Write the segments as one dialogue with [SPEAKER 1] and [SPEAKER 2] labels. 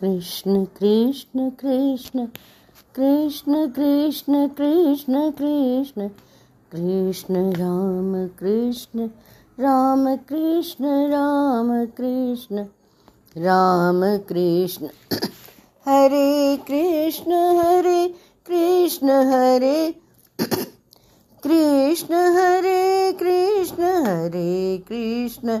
[SPEAKER 1] कृष्ण कृष्ण कृष्ण कृष्ण कृष्ण कृष्ण कृष्ण कृष्ण राम कृष्ण राम कृष्ण राम कृष्ण राम, कृष्ण। हरे कृष्ण हरे कृष्ण हरे कृष्ण हरे कृष्ण हरे कृष्ण।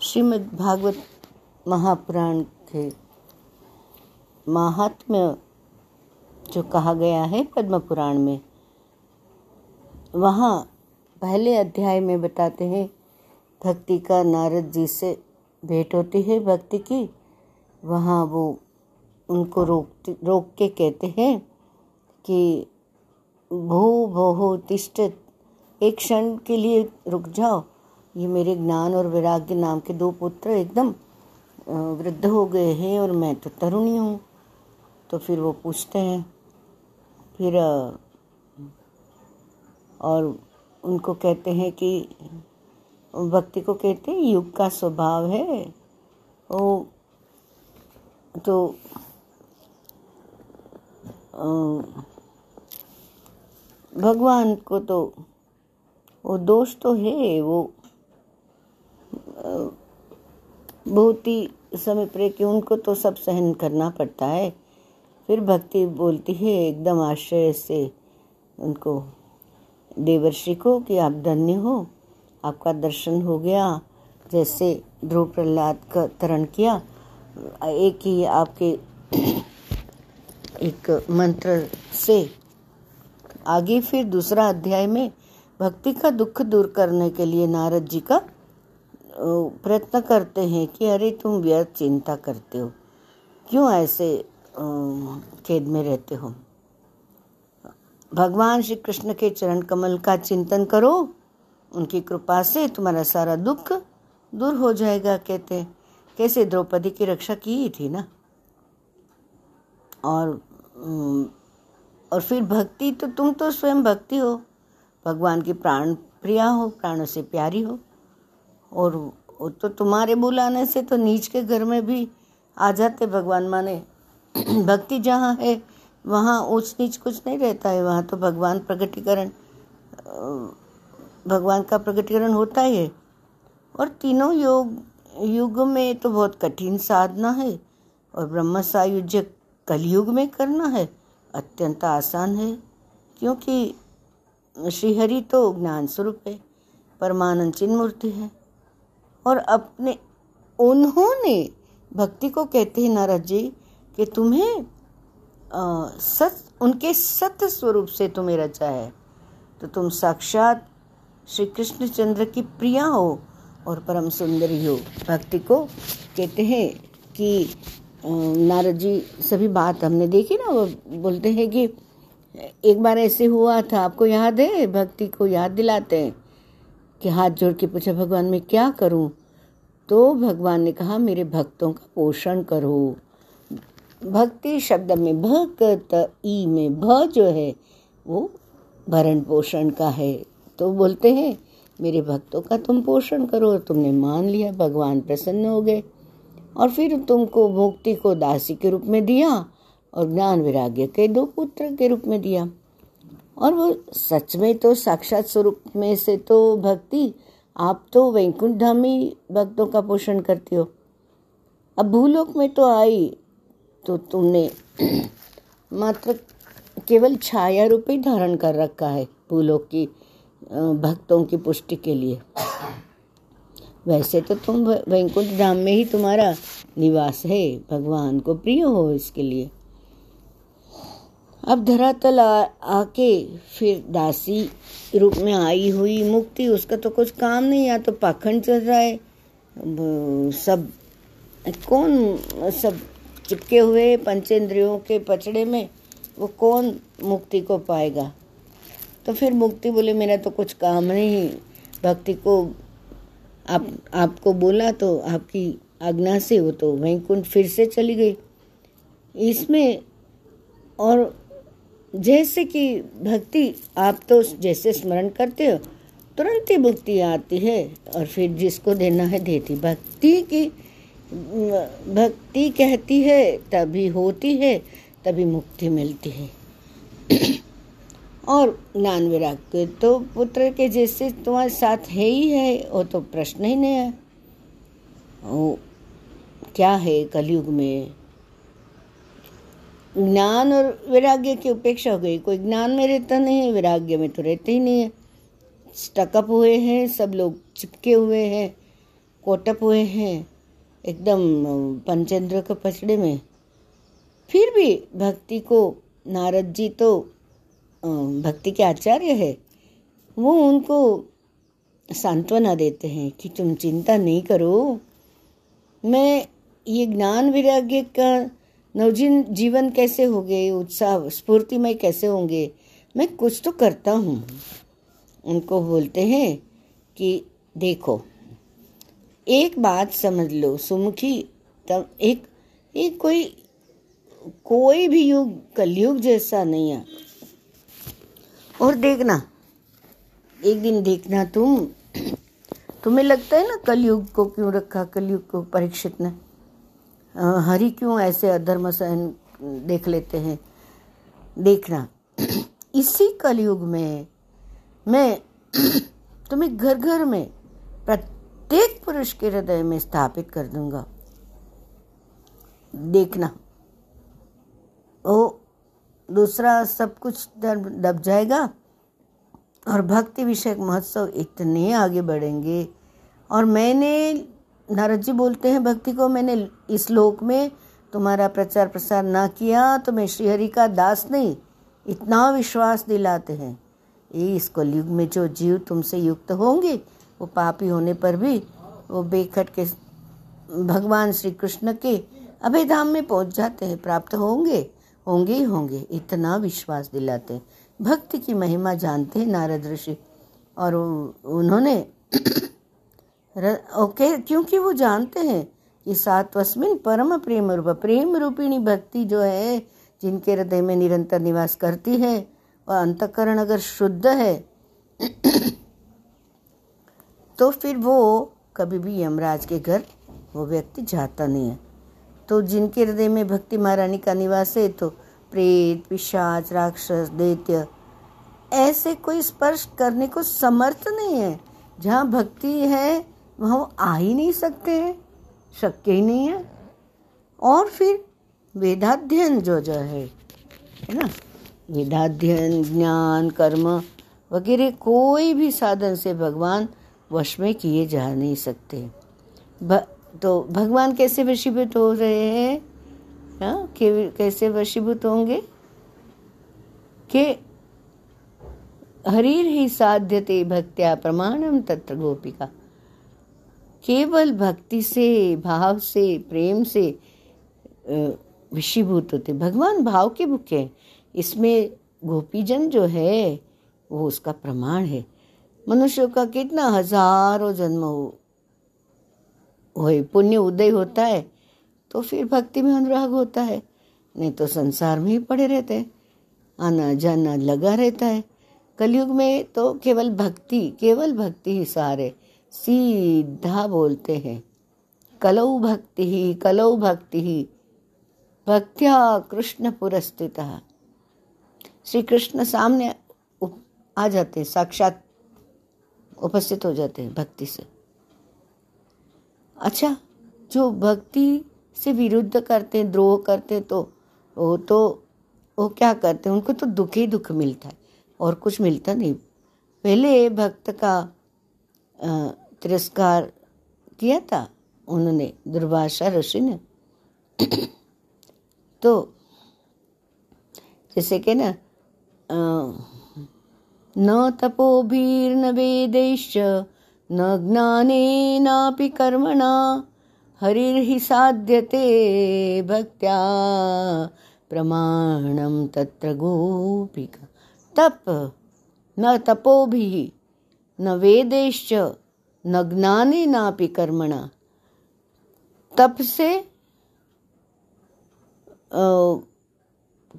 [SPEAKER 1] श्रीमद् भागवत महापुराण के महात्म्य जो कहा गया है पद्म पुराण में, वहाँ पहले अध्याय में बताते हैं, भक्ति का नारद जी से भेंट होती है भक्ति की, वहाँ वो उनको रोक रोक के कहते हैं कि भू भो तिष्ठ एक क्षण के लिए रुक जाओ। ये मेरे ज्ञान और वैराग्य नाम के दो पुत्र एकदम वृद्ध हो गए हैं और मैं तो तरुणी हूँ। तो फिर वो पूछते हैं, फिर और उनको कहते हैं कि, भक्ति को कहते हैं, युग का स्वभाव है। वो तो भगवान को तो वो दोष तो है, वो बहुत ही समय पर कि उनको तो सब सहन करना पड़ता है। फिर भक्ति बोलती है एकदम आश्चर्य से उनको देवर्षि को कि आप धन्य हो, आपका दर्शन हो गया, जैसे ध्रुव प्रहलाद का तरण किया। एक ही आपके एक मंत्र से आगे फिर दूसरा अध्याय में भक्ति का दुख दूर करने के लिए नारद जी का प्रयत्न करते हैं कि अरे तुम व्यर्थ चिंता करते हो। क्यों ऐसे खेद में रहते हो? भगवान श्री कृष्ण के चरण कमल का चिंतन करो, उनकी कृपा से तुम्हारा सारा दुख दूर हो जाएगा, कहते कैसे द्रौपदी की रक्षा की थी ना? और और फिर भक्ति तो तुम तो स्वयं भक्ति हो। भगवान की प्राण प्रिया हो, प्राणों से प्यारी हो। और वो तो तुम्हारे बुलाने से तो नीच के घर में भी आ जाते भगवान माने। भक्ति जहाँ है, वहाँ ऊंच नीच कुछ नहीं रहता है। वहाँ तो भगवान प्रकटीकरण, भगवान का प्रकटीकरण होता ही है। और तीनों योग, युग में तो बहुत कठिन साधना है। और ब्रह्म सायुज्य कलयुग में करना है। अत्यंत आसान है, क्योंकि श्रीहरि तो ज्ञान स्वरूप है, परमानंद चिन्ह मूर्ति है। और अपने, उन्होंने भक्ति को कहते हैं नारद जी, कि तुम्हें सत, उनके सत्य स्वरूप से तुम्हें रचा है। तो तुम साक्षात श्री कृष्ण चंद्र की प्रिया हो और परम सुंदरी हो। भक्ति को कहते हैं कि नारद जी सभी बात हमने देखी ना, वो बोलते हैं कि एक बार ऐसे हुआ था, आपको याद है? भक्ति को याद दिलाते हैं कि हाथ जोड़ के पूछा, भगवान, मैं क्या करूँ? तो भगवान ने कहा, मेरे भक्तों का पोषण करो। भक्ति शब्द में भक्त ई में भ जो है, वो भरण पोषण का है। तो बोलते हैं, मेरे भक्तों का तुम पोषण करो। तुमने मान लिया, भगवान प्रसन्न हो गए। और फिर तुमको मुक्ति को दासी के रूप में दिया और ज्ञान विराग्य के दो पुत्र के रूप में दिया। और वो सच में तो साक्षात स्वरूप में से तो भक्ति, आप तो वैकुंठ धामी भक्तों का पोषण करती हो। अब भूलोक में तो आई तो तुमने मात्र केवल छाया रूप ही धारण कर रखा है भूलोक की भक्तों की पुष्टि के लिए। वैसे तो तुम वैकुंठ धाम में ही तुम्हारा निवास है। भगवान को प्रिय हो इसके लिए। अब धरातल आके फिर दासी रूप में आई हुई मुक्ति, उसका तो कुछ काम नहीं, या तो पाखंड चल रहा है। सब, कौन सब चिपके हुए पंचेंद्रियों के पचड़े में, वो कौन मुक्ति को पाएगा? तो फिर मुक्ति बोले, मेरा तो कुछ काम नहीं। भक्ति को आप, आपको बोला तो आपकी आज्ञा से वो तो वैकुंठ फिर से चली गई। इसमें और जैसे कि भक्ति, आप तो जैसे स्मरण करते हो, तुरंत ही मुक्ति आती है और फिर जिसको देना है देती। भक्ति की, भक्ति कहती है तभी होती है, तभी मुक्ति मिलती है। और ज्ञान विराग तो पुत्र के जैसे तुम्हारे साथ है ही है, वो तो प्रश्न ही नहीं है। वो क्या है कलयुग में? ज्ञान और वैराग्य की उपेक्षा हो गई। कोई ज्ञान में रहता नहीं है, वैराग्य में तो रहते ही नहीं है। स्टकअप हुए हैं, सब लोग चिपके हुए हैं कोटअप हुए हैं, एकदम पंचेंद्र के पचड़े में। फिर भी भक्ति को, नारद जी तो भक्ति के आचार्य है, वो उनको सांत्वना देते हैं कि तुम चिंता नहीं करो। मैं ये ज्ञान विराग्य का नवजीन जीवन कैसे हो गए उत्साह, स्फूर्तिमय कैसे होंगे, मैं कुछ तो करता हूँ। उनको बोलते हैं कि देखो, एक बात समझ लो, सुमुखी, तब एक एक कोई कोई भी युग, कलयुग जैसा नहीं है। और देखना। एक दिन देखना तुम। तुम्हें लगता है ना कलयुग को क्यों रखा, कलयुग को परीक्षित ने? हरि क्यों ऐसे अधर्म सहन देख लेते हैं? देखना। इसी कलयुग में मैं तुम्हें घर घर में प्रत्येक पुरुष के हृदय में स्थापित कर दूँगा। देखना। ओ दूसरा सब कुछ दब दब जाएगा और भक्ति विषयक महोत्सव इतने आगे बढ़ेंगे। और मैंने, नारद जी बोलते हैं भक्ति को, मैंने इस लोक में तुम्हारा प्रचार प्रसार ना किया तो मैं श्रीहरि का दास नहीं, इतना विश्वास दिलाते हैं। ये इस कलयुग में जो जीव तुमसे युक्त होंगे, वो पापी होने पर भी, वो बेखट के भगवान श्री कृष्ण के अभय धाम में पहुँच जाते हैं, प्राप्त होंगे। होंगे ही होंगे, इतना विश्वास दिलाते भक्ति की महिमा जानते हैं नारद ऋषि, और उन्होंने ओके, क्योंकि वो जानते हैं कि सात्वस्मिन परम प्रेम रूप, प्रेम रूपिणी भक्ति जो है, जिनके हृदय में निरंतर निवास करती है और अंतकरण अगर शुद्ध है तो फिर वो कभी भी यमराज के घर वो व्यक्ति जाता नहीं है। तो जिनके हृदय में भक्ति महारानी का निवास है तो प्रेत, पिशाच, राक्षस, दैत्य, ऐसे कोई स्पर्श करने को समर्थ नहीं है। जहाँ भक्ति है, वहाँ आ ही नहीं सकते हैं, शक्य ही नहीं है। और फिर वेदाध्ययन जो जो है है ना? वेदाध्ययन, ज्ञान, कर्म वगैरह कोई भी साधन से भगवान वश में किए जा नहीं सकते। तो भगवान कैसे वशीभूत हो रहे हैं? हाँ कैसे वशीभूत होंगे? कि हरीर ही साध्यते भक्त्या प्रमाणम तत्र गोपिका। केवल भक्ति से, भाव से, प्रेम से विषीभूत होते। भगवान भाव के भूखे हैं। इसमें गोपीजन जो है, वो उसका प्रमाण है। मनुष्य का कितना हज़ारों जन्म पुण्य उदय होता है तो फिर भक्ति में अनुराग होता है, नहीं तो संसार में ही पड़े रहते हैं। आना जाना लगा रहता है। कलयुग में तो केवल भक्ति केवल भक्ति ही सारे सीधा बोलते हैं। कलौ भक्ति ही, कलौ भक्ति ही, भक्त्या कृष्ण पुरस्थित। श्री कृष्ण सामने आ जाते साक्षात उपस्थित हो जाते हैं भक्ति से। अच्छा जो भक्ति से विरुद्ध करते हैं, द्रोह करते हैं तो वो तो वो क्या करते हैं? उनको तो दुख ही दुख मिलता है और कुछ मिलता नहीं। पहले भक्त का तिरस्कार किया था उन्होंने, दुर्भाषा ऋषि ने। तो जैसे कि ना न तपोभिर्न वेदैश्च न ज्ञानेनापि कर्मणा हरिर्हि साध्यते भक्त्या। प्रमाणं तत्र गोपिका। तप न तपोभिः न वेदैश्च न ज्ञानेनापि कर्मणा। तप से आ,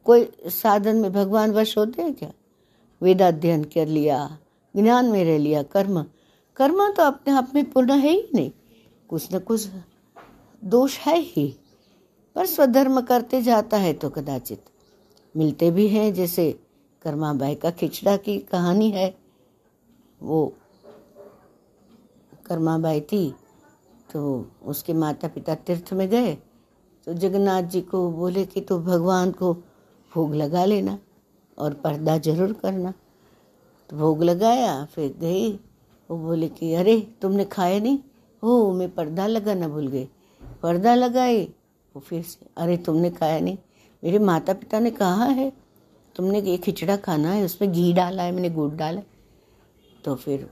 [SPEAKER 1] कोई साधन में भगवान वश होते हैं क्या? वेदाध्ययन कर लिया ज्ञान में रह लिया कर्म। कर्म तो अपने आप में पूर्ण है ही नहीं। कुछ न कुछ दोष है ही, पर स्वधर्म करते जाता है तो कदाचित। मिलते भी हैं, जैसे कर्माबाई का खिचड़ा की कहानी है। वो कर्माबाई थी तो उसके माता पिता तीर्थ में गए। तो जगन्नाथ जी को बोले कि तो भगवान को भोग लगा लेना और पर्दा ज़रूर करना। तो भोग लगाया, फिर गई। वो बोले कि, अरे, तुमने खाया नहीं? हो मैं पर्दा लगाना भूल गई। पर्दा लगाए? वो फिर से, अरे, तुमने खाया नहीं? मेरे माता पिता ने कहा है, तुमने ये खिचड़ा खाना है, उसमें घी डाला है, मैंने गुड़ डाला तो फिर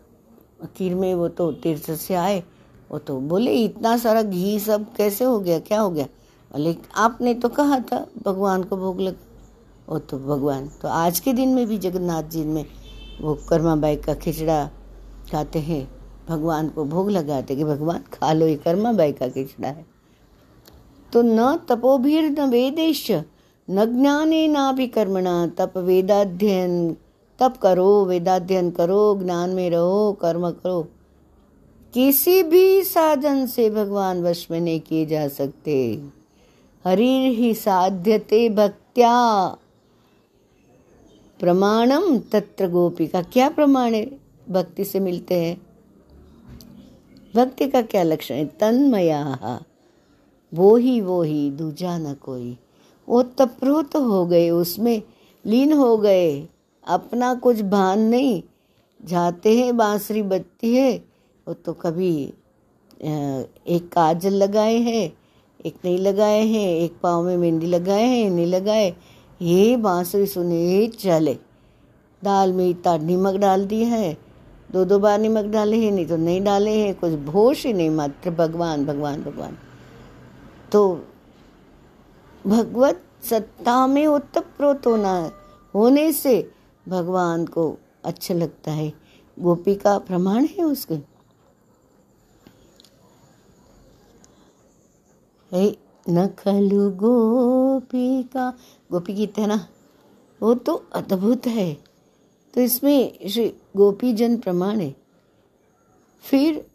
[SPEAKER 1] आखिर में वो तो तीर्थ से आए, वो तो बोले, इतना सारा घी सब कैसे हो गया, क्या हो गया? बोले, आपने तो कहा था, भगवान को भोग लगा। वो तो भगवान तो आज के दिन में भी जगन्नाथ जी में वो कर्माबाई का खिचड़ा खाते हैं। भगवान को भोग लगाते कि भगवान खा लो, ये कर्माबाई का खिचड़ा है। तो न तपोभीर न वेदेश न ज्ञाने ना भी कर्मणा, तप वेदाध्ययन, तप करो, वेदाध्ययन करो, ज्ञान में रहो, कर्म करो। किसी भी साधन से भगवान वश में नहीं किए जा सकते। हरिर ही साध्यते भक्त्या। प्रमाणम तत्र गोपी का क्या प्रमाण है? भक्ति से मिलते हैं। भक्ति का क्या लक्षण है? तन्मया। वो ही वो ही दूजा न कोई। वो तप्रोत हो गए, उसमें लीन हो गए। अपना कुछ भान नहीं। जाते हैं, बांसुरी बजती है। वो तो कभी एक काजल लगाए हैं, एक नहीं लगाए हैं, एक पाँव में मेहंदी लगाए हैं, नहीं लगाए। ये बांसुरी सुने, चले। दाल में इतना नमक डाल दिया है। दो दो बार नमक डाले हैं, नहीं तो नहीं डाले हैं, कुछ भोश ही नहीं मात्र, भगवान भगवान भगवान। तो भगवत सत्ता में उत्तप्रोत होना, होने से भगवान को अच्छा लगता है। गोपी का प्रमाण है उसके। न खलु गोपी का, गोपी गीत है ना? वो तो अद्भुत है। तो इसमें श्री गोपी जन प्रमाण है। फिर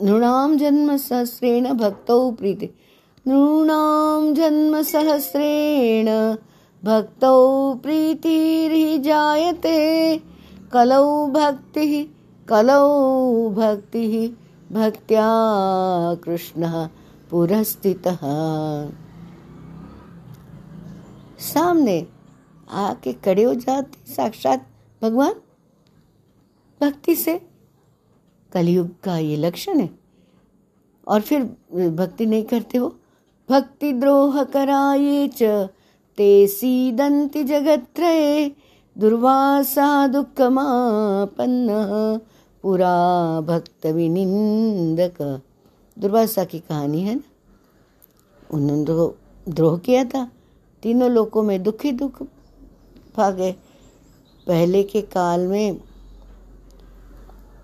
[SPEAKER 1] नृणाम जन्म सहस्रेण भक्तौ प्रीति। नृणाम जन्म सहस्रेण भक्तौ प्रीतिर्हि जायते कलौ भक्तिः कलौ भक्तिः, भक्त्या कृष्णः पुरस्थितः। सामने आके खड़े हो जाते साक्षात भगवान भक्ति से। कलयुग का ये लक्षण है। और फिर भक्ति नहीं करते हो भक्ति द्रोह कराये च, ते सीदंति जगत्रये दुर्वासा दुःखमापन्न, पुरा भक्त विनिंदक दुर्वासा की कहानी है ना? उन्होंने तो द्रोह किया था। तीनों लोकों में दुखी दुख गए पहले के काल में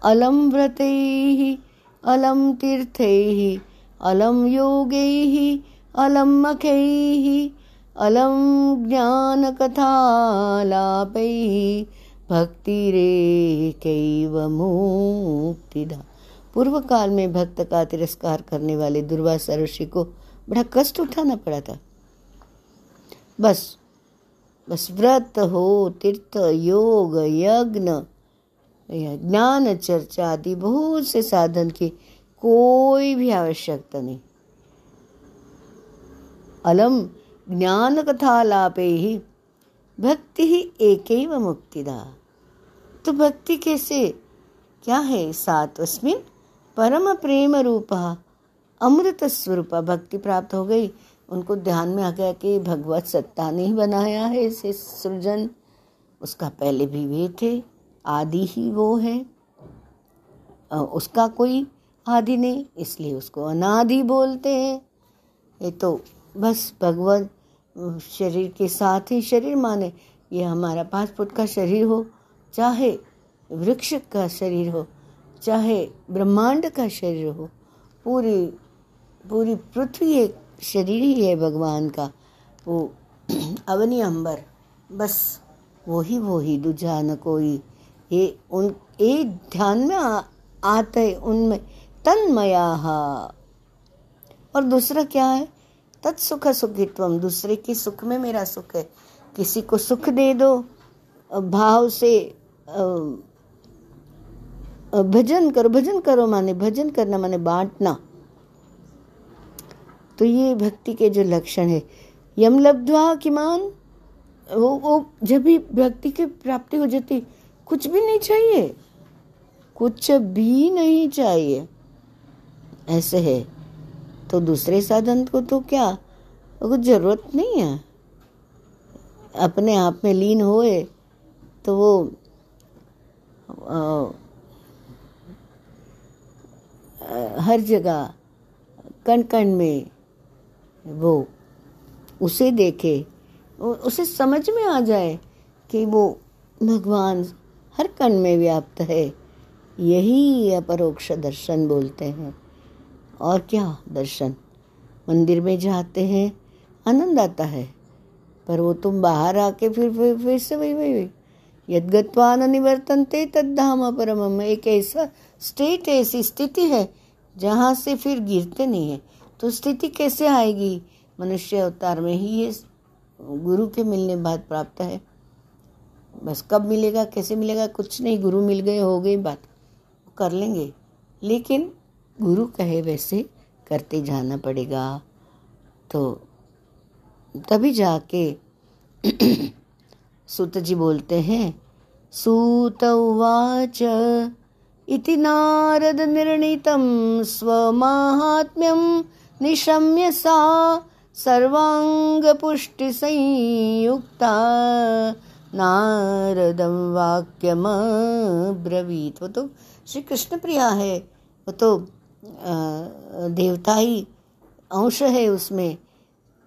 [SPEAKER 1] अलम व्रतैः अलम तीर्थैः अलम योगैः अलम मखैः अलम ज्ञान कथालापे भक्ति ज्ञानकथालापैः भक्तिरेकैव मुक्तिदा। पूर्व काल में भक्त का तिरस्कार करने वाले दुर्वासा ऋषि को बड़ा कष्ट उठाना पड़ा था। बस बस व्रत हो, तीर्थ योग, यज्ञ ज्ञान चर्चा आदि बहुत से साधन की कोई भी आवश्यकता नहीं। अलम ज्ञान कथा लापे ही भक्ति ही एक मुक्तिदा। तो भक्ति कैसे? क्या है सात्वस्मिन? परम प्रेम रूप अमृत स्वरूपा भक्ति प्राप्त हो गई। उनको ध्यान में आ गया कि भगवत सत्ता ने ही बनाया है इसे सृजन। उसका पहले भी वे थे, आदि ही वो है। उसका कोई आदि नहीं, इसलिए उसको अनादि बोलते हैं। ये तो बस भगवत शरीर के साथ ही शरीर माने। ये हमारा पाँच फुट का शरीर हो, चाहे वृक्ष का शरीर हो, चाहे ब्रह्मांड का शरीर हो, पूरी पूरी पृथ्वी एक शरीर ही है भगवान का। वो अवनी अंबर बस वो ही वो ही दूजा न कोई। ये उन एक ध्यान में आ, आते उनमें तन्मया और दूसरा क्या है? तत्सुख सुखित्व दूसरे के सुख में मेरा सुख है। किसी को सुख दे दो भाव से भजन करो भजन करो माने भजन करना माने बांटना। तो ये भक्ति के जो लक्षण है। यम लब्ध्वा किमान? वो वो जब भी भक्ति की प्राप्ति हो जाती कुछ भी नहीं चाहिए। कुछ भी नहीं चाहिए। ऐसे है। तो दूसरे साधन को तो क्या? कुछ ज़रूरत नहीं है। अपने आप में लीन होए तो वो आ, हर जगह कण कण में वो उसे देखे उसे समझ में आ जाए कि वो भगवान हर कण में व्याप्त है। यही अपरोक्ष दर्शन बोलते हैं। और क्या दर्शन? मंदिर में जाते हैं, आनंद आता है। पर वो तुम बाहर आके फिर फिर फिर से वही वही वही। यदगतवान यदगत्वा न निवर्तनते तद्धाम परम एक ऐसा स्टेट ऐसी स्थिति है जहाँ से फिर गिरते नहीं है। तो स्थिति कैसे आएगी? मनुष्य अवतार में ही ये गुरु के मिलने बाद प्राप्त है। बस कब मिलेगा, कैसे मिलेगा, कुछ नहीं, गुरु मिल गए, हो गई बात। कर लेंगे। लेकिन गुरु कहे वैसे करते जाना पड़ेगा। तो तभी जाके सूत जी बोलते हैं, सूत उवाच, इति नारद निर्णीतं स्वमाहात्म्यं निशम्य सा सर्वाङ्गपुष्टिसंयुक्ता। नारदं वाक्यमब्रवीत्। वो तो श्री कृष्ण प्रिया है। वो तो देवता ही अंश है उसमें।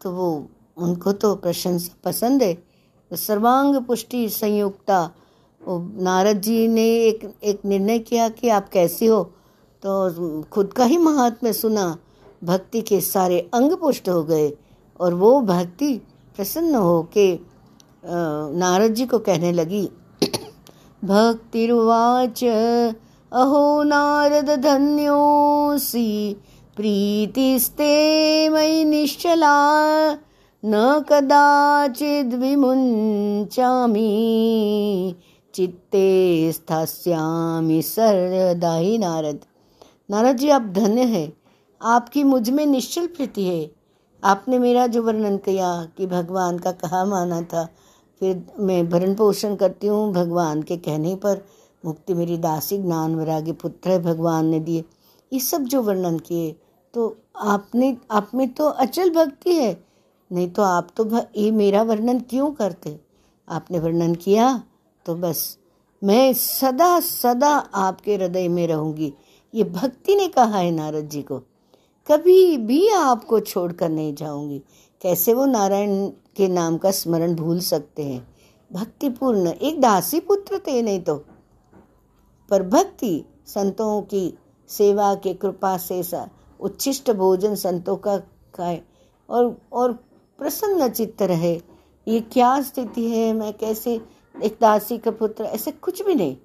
[SPEAKER 1] तो वो, उनको तो प्रशंसा, पसंद है। तो सर्वांग पुष्टि संयुक्ता वो नारद जी ने एक एक निर्णय किया कि आप कैसी हो। तो खुद का ही महात्म्य सुना। भक्ति के सारे अंग पुष्ट हो गए और वो भक्ति प्रसन्न हो के नारद जी को कहने लगी, भक्तिर्वाच, अहो नारद धन्योसी प्रीतिस्ते मयि निश्चला, न कदाचिद् विमुञ्चामि, चित्ते स्थास्यामि सर्वदा ही नारद। नारद जी, आप धन्य है। आपकी मुझमें निश्चल प्रीति है। आपने मेरा जो वर्णन किया कि भगवान का कहा माना था, फिर मैं भरण पोषण करती हूँ भगवान के कहने पर। मुक्ति मेरी दासी ज्ञान वैराग्य पुत्र है भगवान ने दिए। ये सब जो वर्णन किए तो आपने, आप में तो अचल भक्ति है। नहीं तो आप तो ये मेरा वर्णन क्यों करते? आपने वर्णन किया तो बस। मैं सदा सदा आपके हृदय में रहूँगी। ये भक्ति ने कहा है नारद जी को। कभी भी आपको छोड़कर नहीं जाऊँगी। कैसे वो नारायण के नाम का स्मरण भूल सकते हैं? भक्तिपूर्ण, एक दासी पुत्र थे नहीं तो। पर भक्ति संतों की सेवा के कृपा से उच्छिष्ट भोजन संतों का खाए। और और प्रसन्न चित्त रहे। ये क्या स्थिति है? मैं कैसे एक दासी का पुत्र? ऐसे कुछ भी नहीं।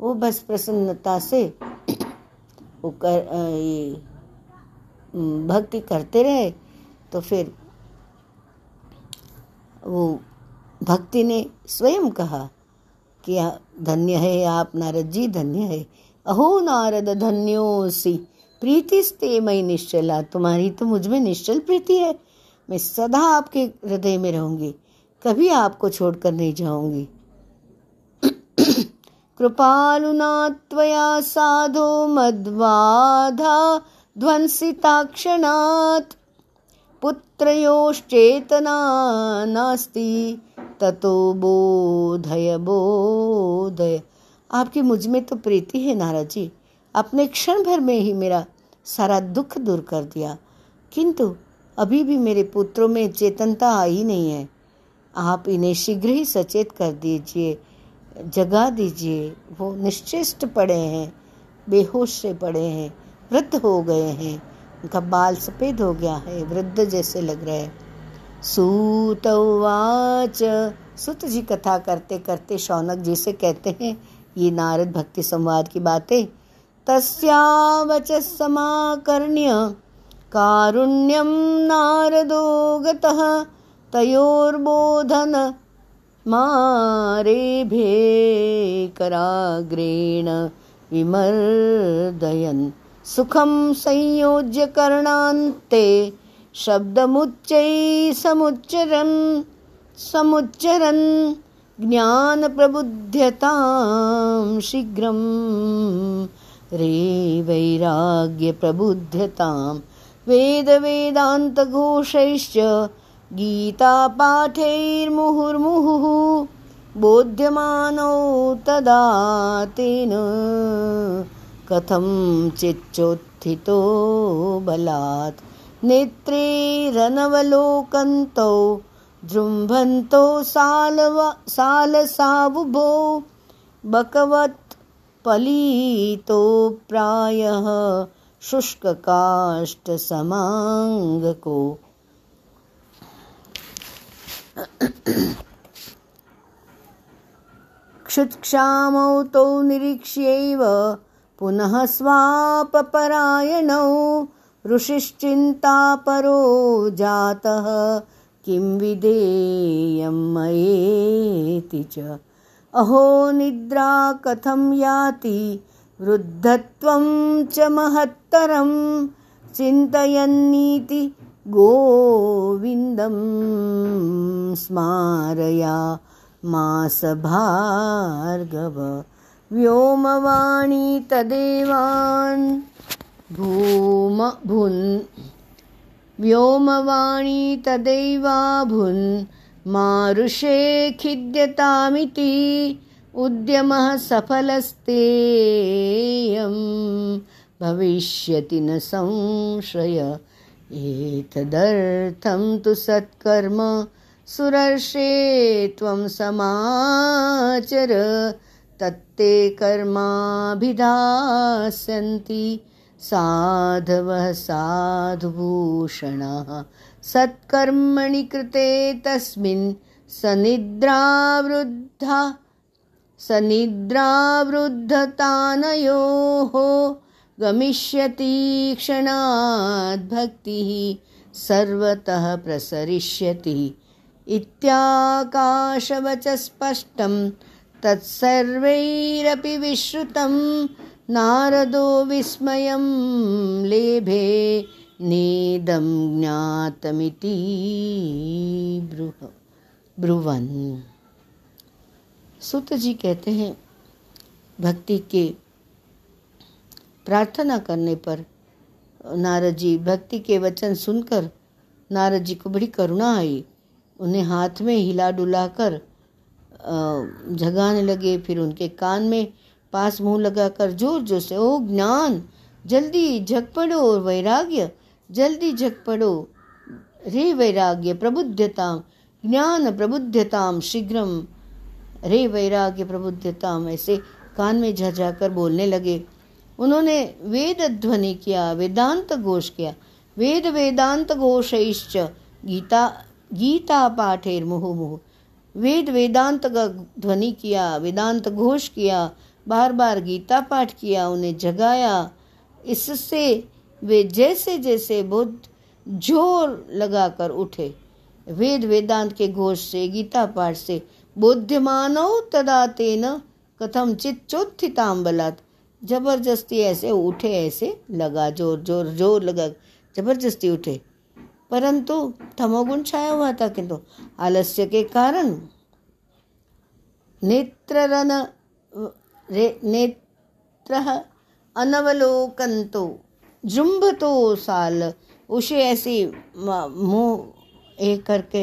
[SPEAKER 1] वो बस प्रसन्नता से वो कर ये भक्ति करते रहे तो फिर वो भक्ति ने स्वयं कहा कि धन्य है, आप नारद जी धन्य है। अहो नारद धन्योसी प्रीतिस्ते मई निश्चला, तुम्हारी तो मुझमें निश्चल प्रीति है। मैं सदा आपके हृदय में रहूँगी, कभी आपको छोड़कर नहीं जाऊँगी। कृपालुना त्वया साधो मद्वाधा ध्वंसिताक्षणात् पुत्रयोश्चेतना नास्ति, ततो बोधय बोधय। आपकी मुझमें तो प्रीति है नारद जी अपने क्षण भर में ही मेरा सारा दुख दूर कर दिया। किंतु अभी भी मेरे पुत्रों में चेतनता आई नहीं है। आप इन्हें शीघ्र ही सचेत कर दीजिए, जगा दीजिए। वो निश्चिष्ट पड़े हैं, बेहोश से पड़े हैं। वृद्ध हो गए हैं। उनका बाल सफ़ेद हो गया है, वृद्ध जैसे लग रहे हैं। सूतवाच सुत जी कथा करते करते शौनक जी से कहते हैं, ये नारद भक्ति संवाद की बातें। तस्यावच समाकर्ण्य, कारुण्यं नारदो गतः, तयोर्बोधन मारेभे कराग्रेण विमर्दयन्। सुखं संयोज्य कर्णान्ते शब्दमुच्चैः समुच्चरन् समुच्चरन् ज्ञानप्रबुध्यतां शीघ्रं रे वैराग्यप्रबुध्यतां वेदवेदान्तघोषैश्च गीतापाठैर्मुहुर्मुहुः बोध्यमानौ तदा तेन कथं चिच्चोत्थितो बलात्। नेत्रैरनवलोकन्तौ जृम्भन्तौ सालव सालसावुभो बकवत् पलीतो प्रायः शुष्ककाष्ठसमाङ्गको। क्षुत्क्षामौ तौ निरीक्ष्यैव पुनः स्वापपरायणौ ऋषिश्चिन्तापरो जातः। किं विधेयं मयेति च? अहो निद्रा कथं याति? वृद्धत्वं च महत्तरं। चिन्तयन्नीति गोविन्दं स्मारया मास भार्गव व्योमवाणी तदेवान् भूम भुन् व्योमवाणी तदैवाभुन् मारुषे खिद्यतामिति उद्यमः सफलस्तेयं भविष्यति न संशय एतदर्थं तु सत्कर्म सुरर्षे त्वं समाचर तत्ते कर्माभिधास्यन्ति साधवः साधुभूषणः। सत्कर्मणि कृते तस्मिन् सनिद्रावृद्धा सनिद्रावृद्धतानयोः गमिष्यति क्षणात् भक्तिः, सर्वतः प्रसरिष्यति। इत्याकाशवच स्पष्टं तत्सर्वैरपि विश्रुतं। नारदो विस्मयं लेभे नेदं ज्ञातमिति ब्रुह ब्रुवन। सुत जी कहते हैं, भक्ति के प्रार्थना करने पर नारद जी भक्ति के वचन सुनकर नारद जी को बड़ी करुणा आई। उन्हें हाथ में हिला डुला कर जगाने लगे, फिर उनके कान में पास मुँह लगाकर ज़ोर ज़ोर से, ओ ज्ञान, जल्दी झक पड़ो और वैराग्य, जल्दी झक पड़ो। रे वैराग्य प्रबुद्धताम ज्ञान प्रबुद्धताम शीघ्रम रे वैराग्य प्रबुद्धताम ऐसे कान में झझाकर बोलने लगे। उन्होंने वेद ध्वनि किया, वेदांत घोष किया। वेद वेदांत घोषैश्च, गीता गीता पाठेर मुहु मुहु वेद वेदांत का ध्वनि किया, वेदांत घोष किया बार बार गीता पाठ किया, उन्हें जगाया। इससे वे जैसे जैसे बुद्ध ज़ोर लगाकर उठे। वेद वेदांत के घोष से, गीता पाठ से बोध्यमानो तदा तेन कथम चित्चोत्थिताम बलात् ज़बरदस्ती ऐसे उठे, ऐसे लगा ज़ोर ज़ोर ज़ोर लगा, ज़बरदस्ती उठे। परंतु तमोगुण छाया हुआ था किंतु आलस्य के कारण नेत्ररन नेत्र अनवलोकंतो जुम्ब तो साल उसे ऐसी मुँह एक करके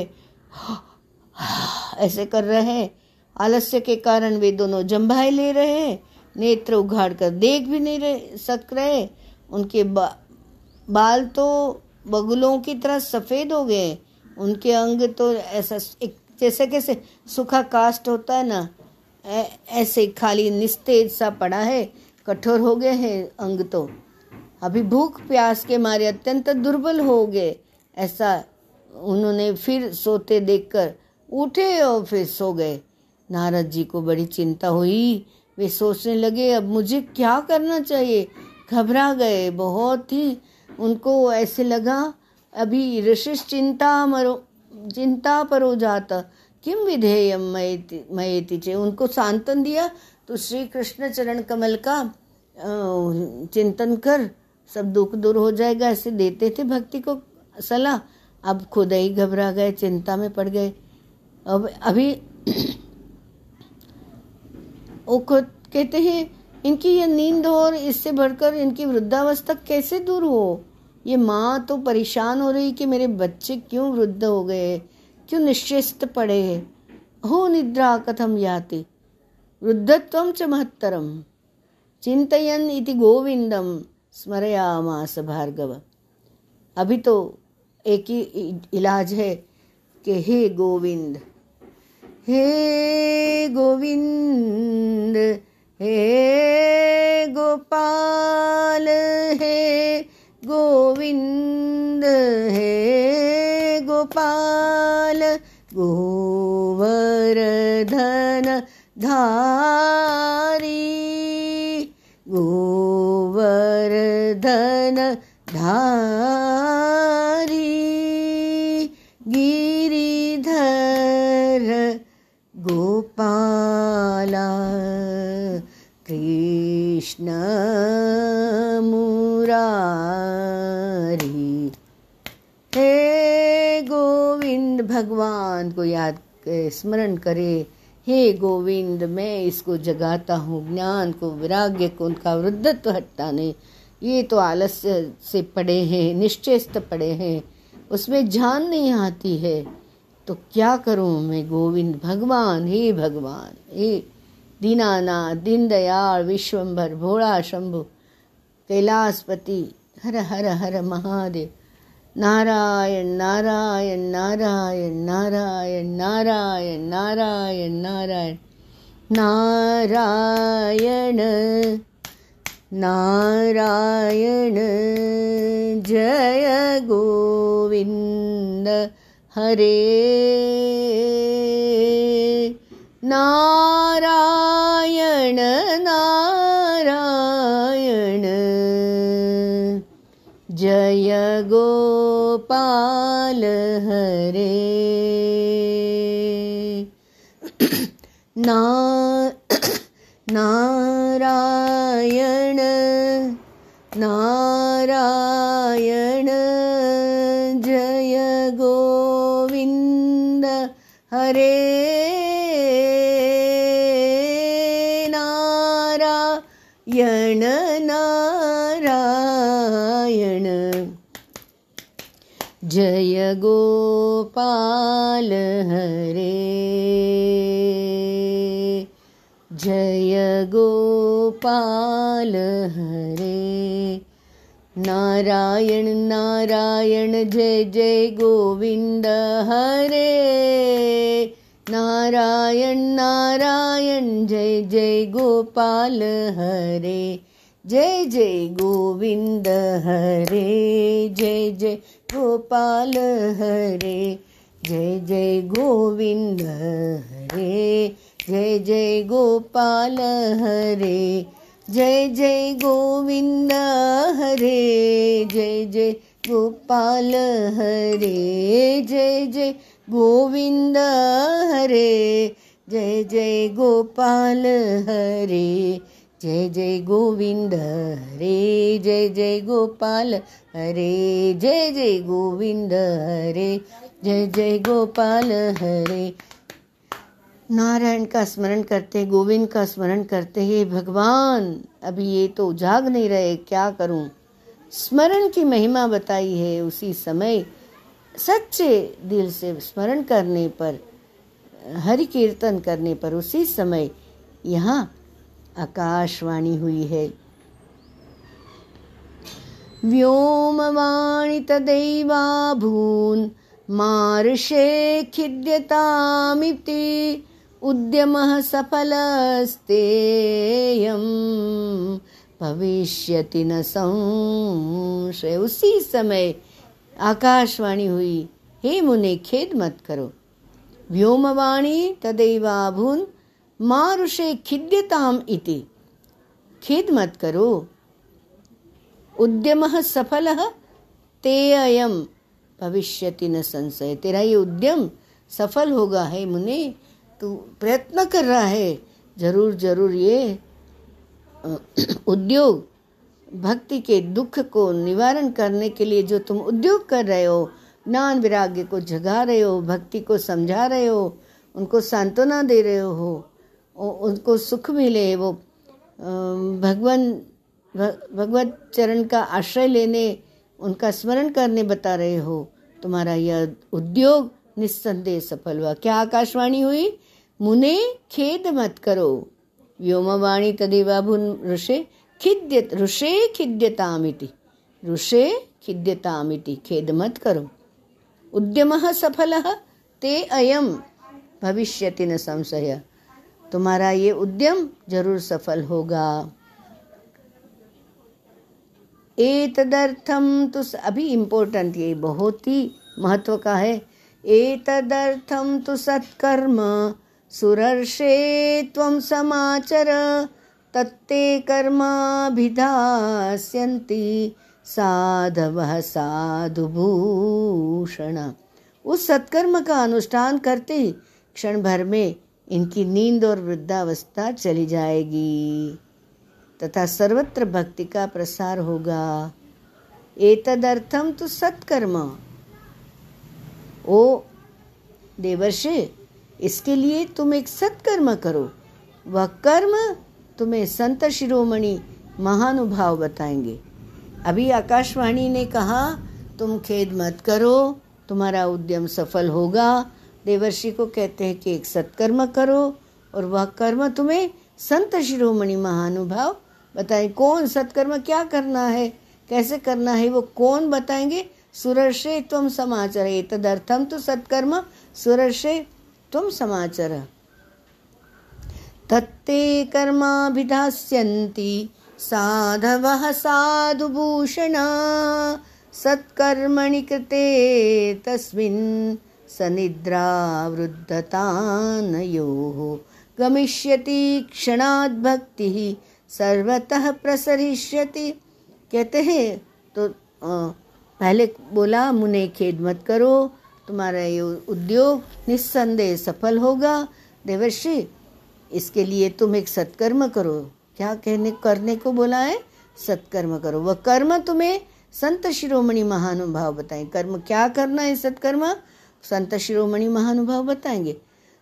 [SPEAKER 1] ऐसे कर रहे हैं। आलस्य के कारण वे दोनों जम्भाए ले रहे हैं। नेत्र उघाड़ कर देख भी नहीं रहे सक रहे उनके बा, बाल तो बगुलों की तरह सफ़ेद हो गए। उनके अंग तो ऐसा एक जैसे कैसे सूखा कास्ट होता है ना ऐसे खाली निस्तेज सा पड़ा है, कठोर हो गए हैं अंग तो। अभी भूख प्यास के मारे अत्यंत दुर्बल हो गए। ऐसा उन्होंने फिर सोते देखकर उठे और फिर सो गए। नारद जी को बड़ी चिंता हुई। वे सोचने लगे, अब मुझे क्या करना चाहिए? घबरा गए बहुत ही। उनको ऐसे लगा, अभी ऋषि चिंता मरो, चिंता परो जाता। किम विधेयम मयति चे? उनको सांतन दिया तो श्री कृष्ण चरण कमल का चिंतन कर, सब दुख दूर हो जाएगा, ऐसे देते थे भक्ति को सलाह। अब खुद ही घबरा गए, चिंता में पड़ गए। अब, अभी वो खुद कहते हैं, इनकी ये नींद और इससे बढ़कर इनकी वृद्धावस्था कैसे दूर हो? ये माँ तो परेशान हो रही कि मेरे बच्चे क्यों वृद्ध हो गए क्यों निश्चिस्त पड़े हैं? हो निद्रा कथम याति। वृद्धत्व च महत्तरम चिंतयन इति गोविंदम स्मरयामास भार्गव। अभी तो एक ही इलाज है कि हे गोविंद हे गोविंद, हे गोपाल, हे गोविंद हे गोपाल गोवर्धन धारी। गोवर्धन धारी। गिरिधर गोपाला कृष्ण मुरारी हे गोविंद भगवान को याद स्मरण करे, हे गोविंद, मैं इसको जगाता हूँ, ज्ञान को, विराग्य को, उनका वृद्धत्व हटता नहीं। ये तो आलस्य से पड़े हैं निश्चेस्त पड़े हैं, उसमें जान नहीं आती है। तो क्या करूँ मैं, गोविंद भगवान, हे भगवान, हे दीनानाथ दीनदयाल विश्वम्भर भोला शंभु कैलाशपति हर हर हर महादेव। நாராயண் நாராயண் நாராயண் நாராயண் நாராயண் நாராயண் நாராயண். நாராயண நாராயண ஜய கோவிந்த ஹரே. நாராயண நாராயண गोपाल हरे। ना नारायण नारायण जय गोविन्द हरे। जय गोपाल हरे। जय गोपाल हरे। नारायण नारायण जय जय गोविन्द हरे। नारायण नारायण जय जय गोपाल हरे जय जय गोविंद हरे, जय जय गोपाल हरे, जय जय गोविंद हरे, जय जय गोपाल हरे, जय जय गोविंद हरे, जय जय गोपाल हरे, जय जय गोविंद हरे, जय जय गोपाल हरे। जय जय गोविंद, हरे जय जय गोपाल, हरे जय जय गोविंद, हरे जय जय गोपाल, हरे। नारायण का स्मरण करते, गोविंद का स्मरण करते, हे भगवान, अभी ये तो जाग नहीं रहे, क्या करूँ? स्मरण की महिमा बताई है उसी समय, सच्चे दिल से स्मरण करने पर, हरि कीर्तन करने पर उसी समय, यहाँ आकाशवाणी हुई है। व्योमवाणी तदैवाभून् मार्षे खिद्यतामिति उद्यमः सफलस्तेयम् भविष्यति न संशय। उसी समय आकाशवाणी हुई। हे मुने, खेद मत करो। व्योमवाणी तदैवाभून मारुषे खिद्यताम इति। खेद मत करो। उद्यम सफल, ते अयम भविष्यति न संशय। तेरा ये उद्यम सफल होगा, है मुने, तू प्रयत्न कर रहा है। ज़रूर ज़रूर ये उद्योग, भक्ति के दुख को निवारण करने के लिए जो तुम उद्योग कर रहे हो, ज्ञान विराग्य को जगा रहे हो, भक्ति को समझा रहे हो, उनको सांत्वना दे रहे हो उनको सुख मिले, वो भगवान भगवत चरण का आश्रय लेने, उनका स्मरण करने बता रहे हो, तुम्हारा यह उद्योग निस्संदेह सफल हुआ। क्या आकाशवाणी हुई? मुने खेद मत करो। व्योमवाणी तदेवाभुन ऋषे खिद्य ऋषे खिद्यतामिति। ऋषे खिद्यतामिति, खेद मत करो। उद्यम सफल, ते अयम। भविष्यति न संशय। तुम्हारा ये उद्यम ज़रूर सफल होगा। एतदर्थम तो अभी इम्पोर्टेंट ये बहुत ही महत्व का है। एतदर्थम तो सत्कर्म, सुरर्षे त्वं समाचर, तत्ते कर्माभिधास्यन्ति, साधवः साधुभूषण। उस सत्कर्म का अनुष्ठान करते ही क्षण भर में इनकी नींद और वृद्धावस्था चली जाएगी। तथा सर्वत्र भक्ति का प्रसार होगा। एतदर्थम तो सत्कर्म। ओ देवर्षे, इसके लिए तुम एक सत्कर्म करो। वह कर्म तुम्हें संत शिरोमणि महानुभाव बताएँगे। अभी आकाशवाणी ने कहा, तुम खेद मत करो, तुम्हारा उद्यम सफल होगा। देवर्षि को कहते हैं कि एक सत्कर्म करो और वह कर्म तुम्हें संत शिरोमणि महानुभाव बताए। कौन सत्कर्म क्या करना है? कैसे करना है? वो कौन बताएँगे? सुरर्षे तुम समाचार। तदर्थम तो सत्कर्म, सुरर्षे त्वं समाचार। तत्ते कर्माभिधास्यन्ति, साधवः साधुभूषण, सत्कर्मणि कृते तस्मिन् सनिद्रावृद्धतानयोः। गमिष्यति क्षणात् भक्तिः सर्वतः प्रसरिष्यति। कहते हैं तो पहले बोला, मुने खेद मत करो, तुम्हारा ये उद्योग निस्संदेह सफल होगा। देवर्षि, इसके लिए तुम एक सत्कर्म करो। क्या कहने, करने को बोला है? सत्कर्म करो। वह कर्म तुम्हें संत शिरोमणि महानुभाव बताएँ। कर्म क्या करना है सत्कर्म? संत शिरोमणि महानुभाव बताएँगे।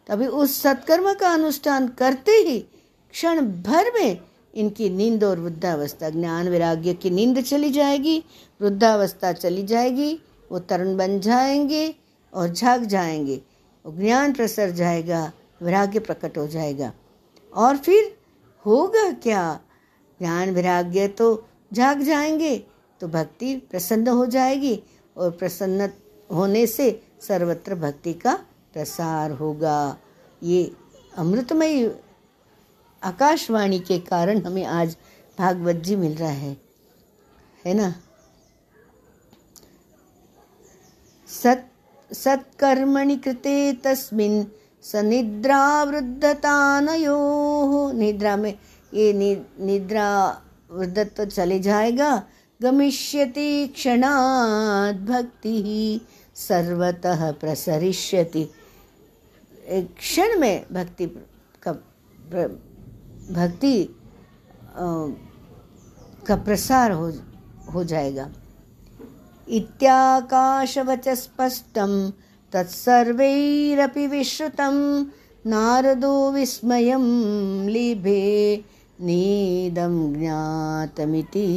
[SPEAKER 1] तभी उस सत्कर्म का अनुष्ठान करते ही क्षण भर में इनकी नींद और वृद्धावस्था, ज्ञान वैराग्य की नींद चली जाएगी, वृद्धावस्था चली जाएगी, वो तरुण बन जाएँगे और झाग जाएँगे ज्ञान प्रसर जाएगा, वैराग्य प्रकट हो जाएगा। और फिर होगा क्या? ज्ञान वैराग्य तो झाग जाएँगे तो भक्ति प्रसन्न हो जाएगी और प्रसन्न होने से सर्वत्र भक्ति का प्रसार होगा। ये अमृतमय आकाशवाणी के कारण हमें आज भागवत जी मिल रहा है। है ना? सत सत्कर्मणि कृते तस्मिन् सनिद्रावृद्धतानयोः। निद्रा में ये नि, निद्रा वृद्धत्व चले जाएगा। गमिष्यति क्षणात् भक्ति सर्वतः प्रसरिष्यति। एक क्षण में भक्ति का भक्ति का प्रसार हो हो जाएगा। इत्याकाशवच स्पष्टं तत्सर्वैरपि विश्रुतं, नारदो विस्मयं लिभे नेदम ज्ञातमिति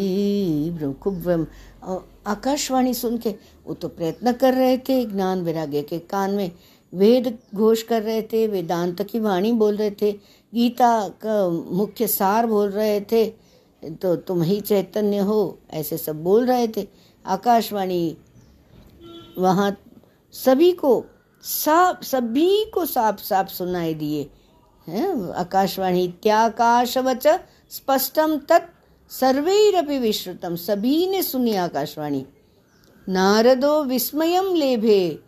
[SPEAKER 1] खूब आकाशवाणी सुन के वो तो प्रयत्न कर रहे थे, ज्ञान वैराग्य के कान में वेद घोष कर रहे थे, वेदांत की वाणी बोल रहे थे, गीता का मुख्य सार बोल रहे थे तो तुम ही चैतन्य हो, ऐसे सब बोल रहे थे। आकाशवाणी, वहाँ सभी को साफ़, सभी को साफ़ साफ़ सुनाई दिए। हैं, आकाशवाणी त्याकाशवच स्पष्टम तत् सर्वैरपि विश्रुतम सभी ने सुनी आकाशवाणी। नारदो विस्मयम लेभे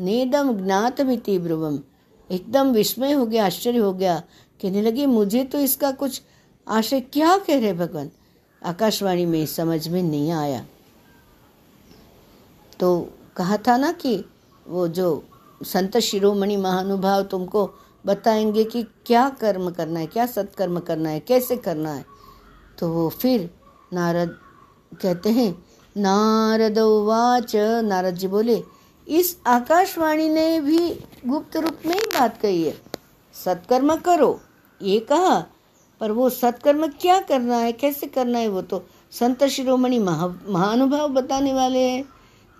[SPEAKER 1] नेदम ज्ञातमिति ब्रुवम। एकदम विस्मय हो गया, आश्चर्य हो गया। कहने लगे, मुझे तो इसका कुछ आशय क्या कह रहे भगवान? आकाशवाणी में समझ में नहीं आया। तो कहा था ना कि वो जो संत शिरोमणि महानुभाव तुमको बताएँगे कि क्या कर्म करना है, क्या सत्कर्म करना है, कैसे करना है। तो फिर नारद कहते हैं, नारद वाच नारद जी बोले, इस आकाशवाणी ने भी गुप्त रूप में ही बात कही है। सत्कर्म करो। ये कहा, पर वो सत्कर्म क्या करना है? कैसे करना है वो तो संत शिरोमणि महा, महानुभाव बताने वाले हैं।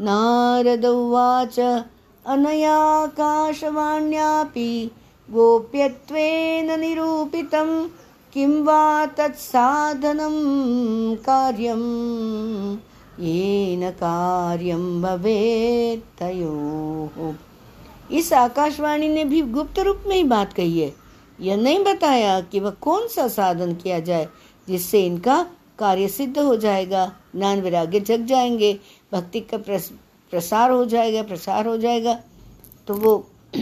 [SPEAKER 1] नारद उवाच अनयाकाशवाण्यापि गोप्यत्वेन निरूपितं किं वा तत्साधनं कार्यं? येन कार्यं भवेत् तयोः। इस आकाशवाणी ने भी गुप्त रूप में ही बात कही है। यह नहीं बताया कि वह कौन सा साधन किया जाए, जिससे इनका कार्य सिद्ध हो जाएगा। ज्ञान वैराग्य जग जाएँगे, भक्ति का प्रसार हो जाएगा, प्रसार हो जाएगा। तो वो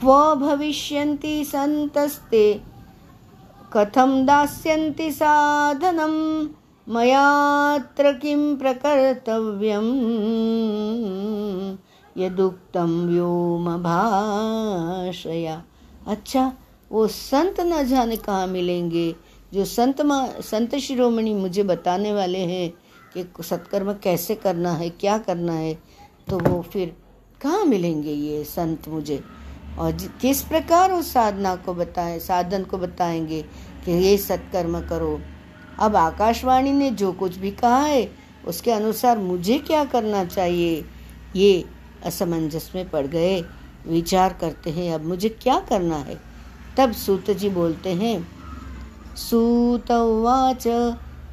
[SPEAKER 1] क्व भविष्यन्ति संतस्ते? कथम दास्यन्ति साधनम मयात्र किं प्रकर्तव्यम? यदुक्तम व्योम भाषया अच्छा वो संत न जाने कहाँ मिलेंगे? जो संत संत शिरोमणि मुझे बताने वाले हैं कि सत्कर्म कैसे करना है, क्या करना है तो वो फिर कहाँ मिलेंगे ये संत मुझे? और किस प्रकार उस साधना को बताएँ, साधन को बताएँगे कि ये सत्कर्म करो। अब आकाशवाणी ने जो कुछ भी कहा है, उसके अनुसार मुझे क्या करना चाहिए? ये असमंजस में पड़ गए। विचार करते हैं, अब मुझे क्या करना है? तब सूत जी बोलते हैं, सूत उवाच,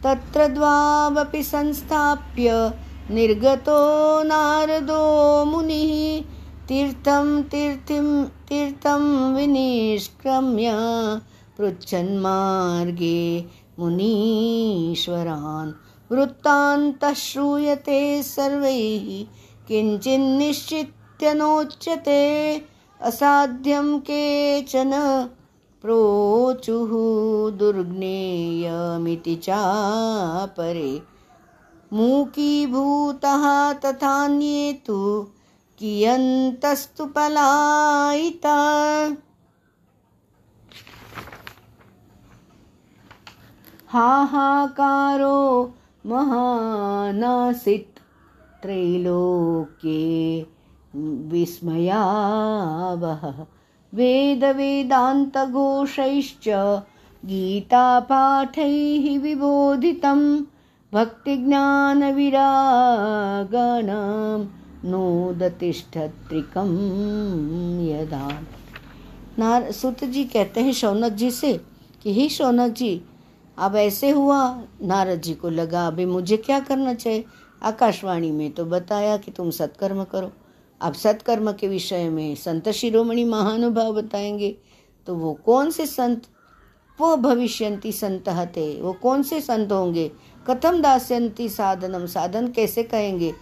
[SPEAKER 1] तत्र संस्थाप्य, निर्गतो नारदो मुनिः तीर्थं तीर्थिं तीर्थं विनिष्क्रम्य पृच्छन्मार्गे मुनीश्वरान्। वृत्तान्तः श्रूयते सर्वैः किञ्चिन्निश्चित् नित्यनोच्यते असाध्यं केचन प्रोचुः दुर्ज्ञेयमिति चापरे। मूकीभूतः तथान्ये तु कियन्तस्तु पलायिता। हाहाकारो महानासित् त्रैलोक्ये विस्मयावह। वेदवेदान्तघोषैश्च गीतापाठैः विबोधितं भक्तिज्ञानविरागाणां नोदतिष्ठत्रिकं यदा। नार सुत जी कहते हैं शौनक जी से कि, ही शौनक जी, अब ऐसे हुआ, नारद जी को लगा, अभी मुझे क्या करना चाहिए? आकाशवाणी में तो बताया कि तुम सत्कर्म करो। अब सत्कर्म के विषय में संत शिरोमणि महानुभाव बताएँगे तो वो कौन से संत? वो भविष्यंती संत हते, वो कौन से संत होंगे? कथम दास्यंती साधनम, साधन कैसे कहेंगे?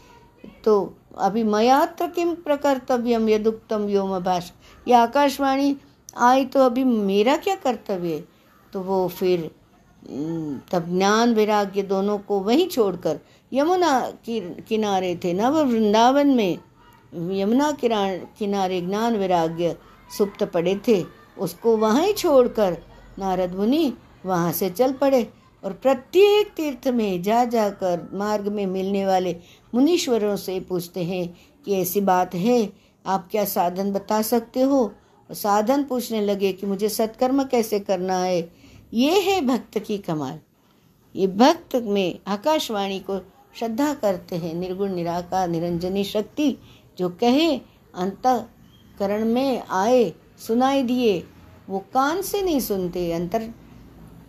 [SPEAKER 1] तो अभी मयात्र किम प्रकर्तव्यम यदुक्तम व्योम भाष ये आकाशवाणी आई तो अभी मेरा क्या कर्तव्य है? तो वो फिर तब ज्ञान वैराग्य दोनों को वहीं छोड़कर यमुना किनारे थे ना वो वृंदावन में? यमुना किनारे ज्ञान वैराग्य सुप्त पड़े थे, उसको वहाँ ही छोड़कर नारद मुनि वहाँ से चल पड़े और प्रत्येक तीर्थ में जा जाकर मार्ग में मिलने वाले मुनीश्वरों से पूछते हैं कि ऐसी बात है, आप क्या साधन बता सकते हो? साधन पूछने लगे कि मुझे सत्कर्म कैसे करना है? ये है भक्त की कमाल। ये भक्त में आकाशवाणी को श्रद्धा करते हैं। निर्गुण, निराकार, निरंजनी शक्ति जो कहे, अंतकरण में आए, सुनाई दिए, वो कान से नहीं सुनते, अंतर,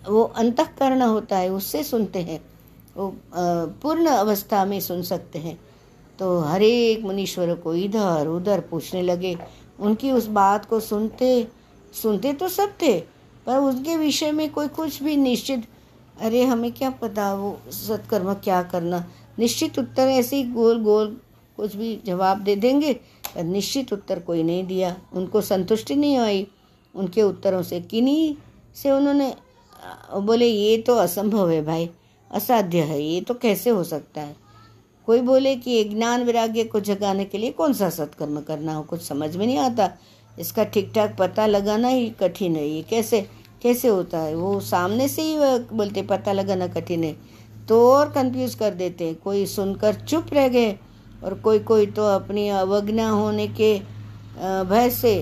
[SPEAKER 1] वो अंतकरण होता है, उससे सुनते हैं। पूर्ण अवस्था में सुन सकते हैं। तो हर एक मुनीश्वर को इधर उधर पूछने लगे। उनकी उस बात को सुनते सुनते तो सब थे, पर उनके विषय में कोई कुछ भी निश्चित, अरे, हमें क्या पता वो सत्कर्म क्या करना। निश्चित उत्तर ऐसे ही गोल गोल कुछ भी जवाब दे देंगे, पर निश्चित उत्तर कोई नहीं दिया। उनको संतुष्टि नहीं आई। उनके उत्तरों से किन्हीं से उन्होंने बोले, ये तो असंभव है भाई। असाध्य है, ये तो कैसे हो सकता है? कोई बोले कि ज्ञान वैराग्य को जगाने के लिए कौन सा सत्कर्म करना हो? कुछ समझ में नहीं आता। इसका ठीक ठाक पता लगाना ही कठिन है, ये कैसे कैसे होता है? वो सामने से ही बोलते, पता लगाना कठिन है। तो और कंफ्यूज कर देते हैं। कोई सुनकर चुप रह गए और कोई कोई तो अपनी अवज्ञा होने के भय से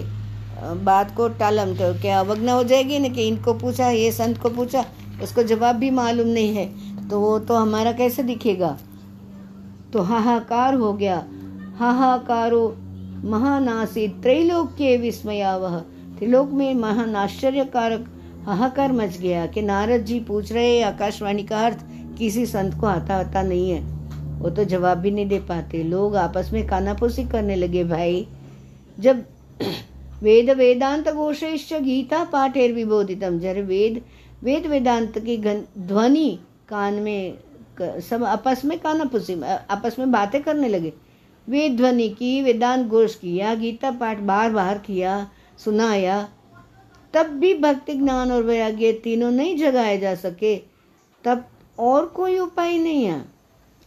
[SPEAKER 1] बात को टालम तो क्या अवज्ञा हो जाएगी ना कि इनको पूछा, ये संत को पूछा? उसको जवाब भी मालूम नहीं है। तो वो तो हमारा कैसे दिखेगा? तो हाहाकार हो गया। हाहाकारो, महानासी विस्मया वह त्रिलोक में महान आश्चर्यकारक हाहाकार मच गया कि नारद जी पूछ रहे, आकाशवाणी का अर्थ किसी संत को आता आता नहीं है। वो तो जवाब भी नहीं दे पाते। लोग आपस में कानापुसी करने लगे, भाई, जब वेद वेदांत घोषेश्च गीता पाठेर विबोधितम जर वेद वेद वेदांत की ध्वनि कान में सब आपस में कानापुसी आपस में बातें करने लगे। वेद ध्वनि की, वेदांत घोष किया, गीता पाठ बार बार किया, सुनाया। तब भी भक्ति, ज्ञान और वैराग्य तीनों नहीं जगाए जा सके, तब और कोई उपाय नहीं है।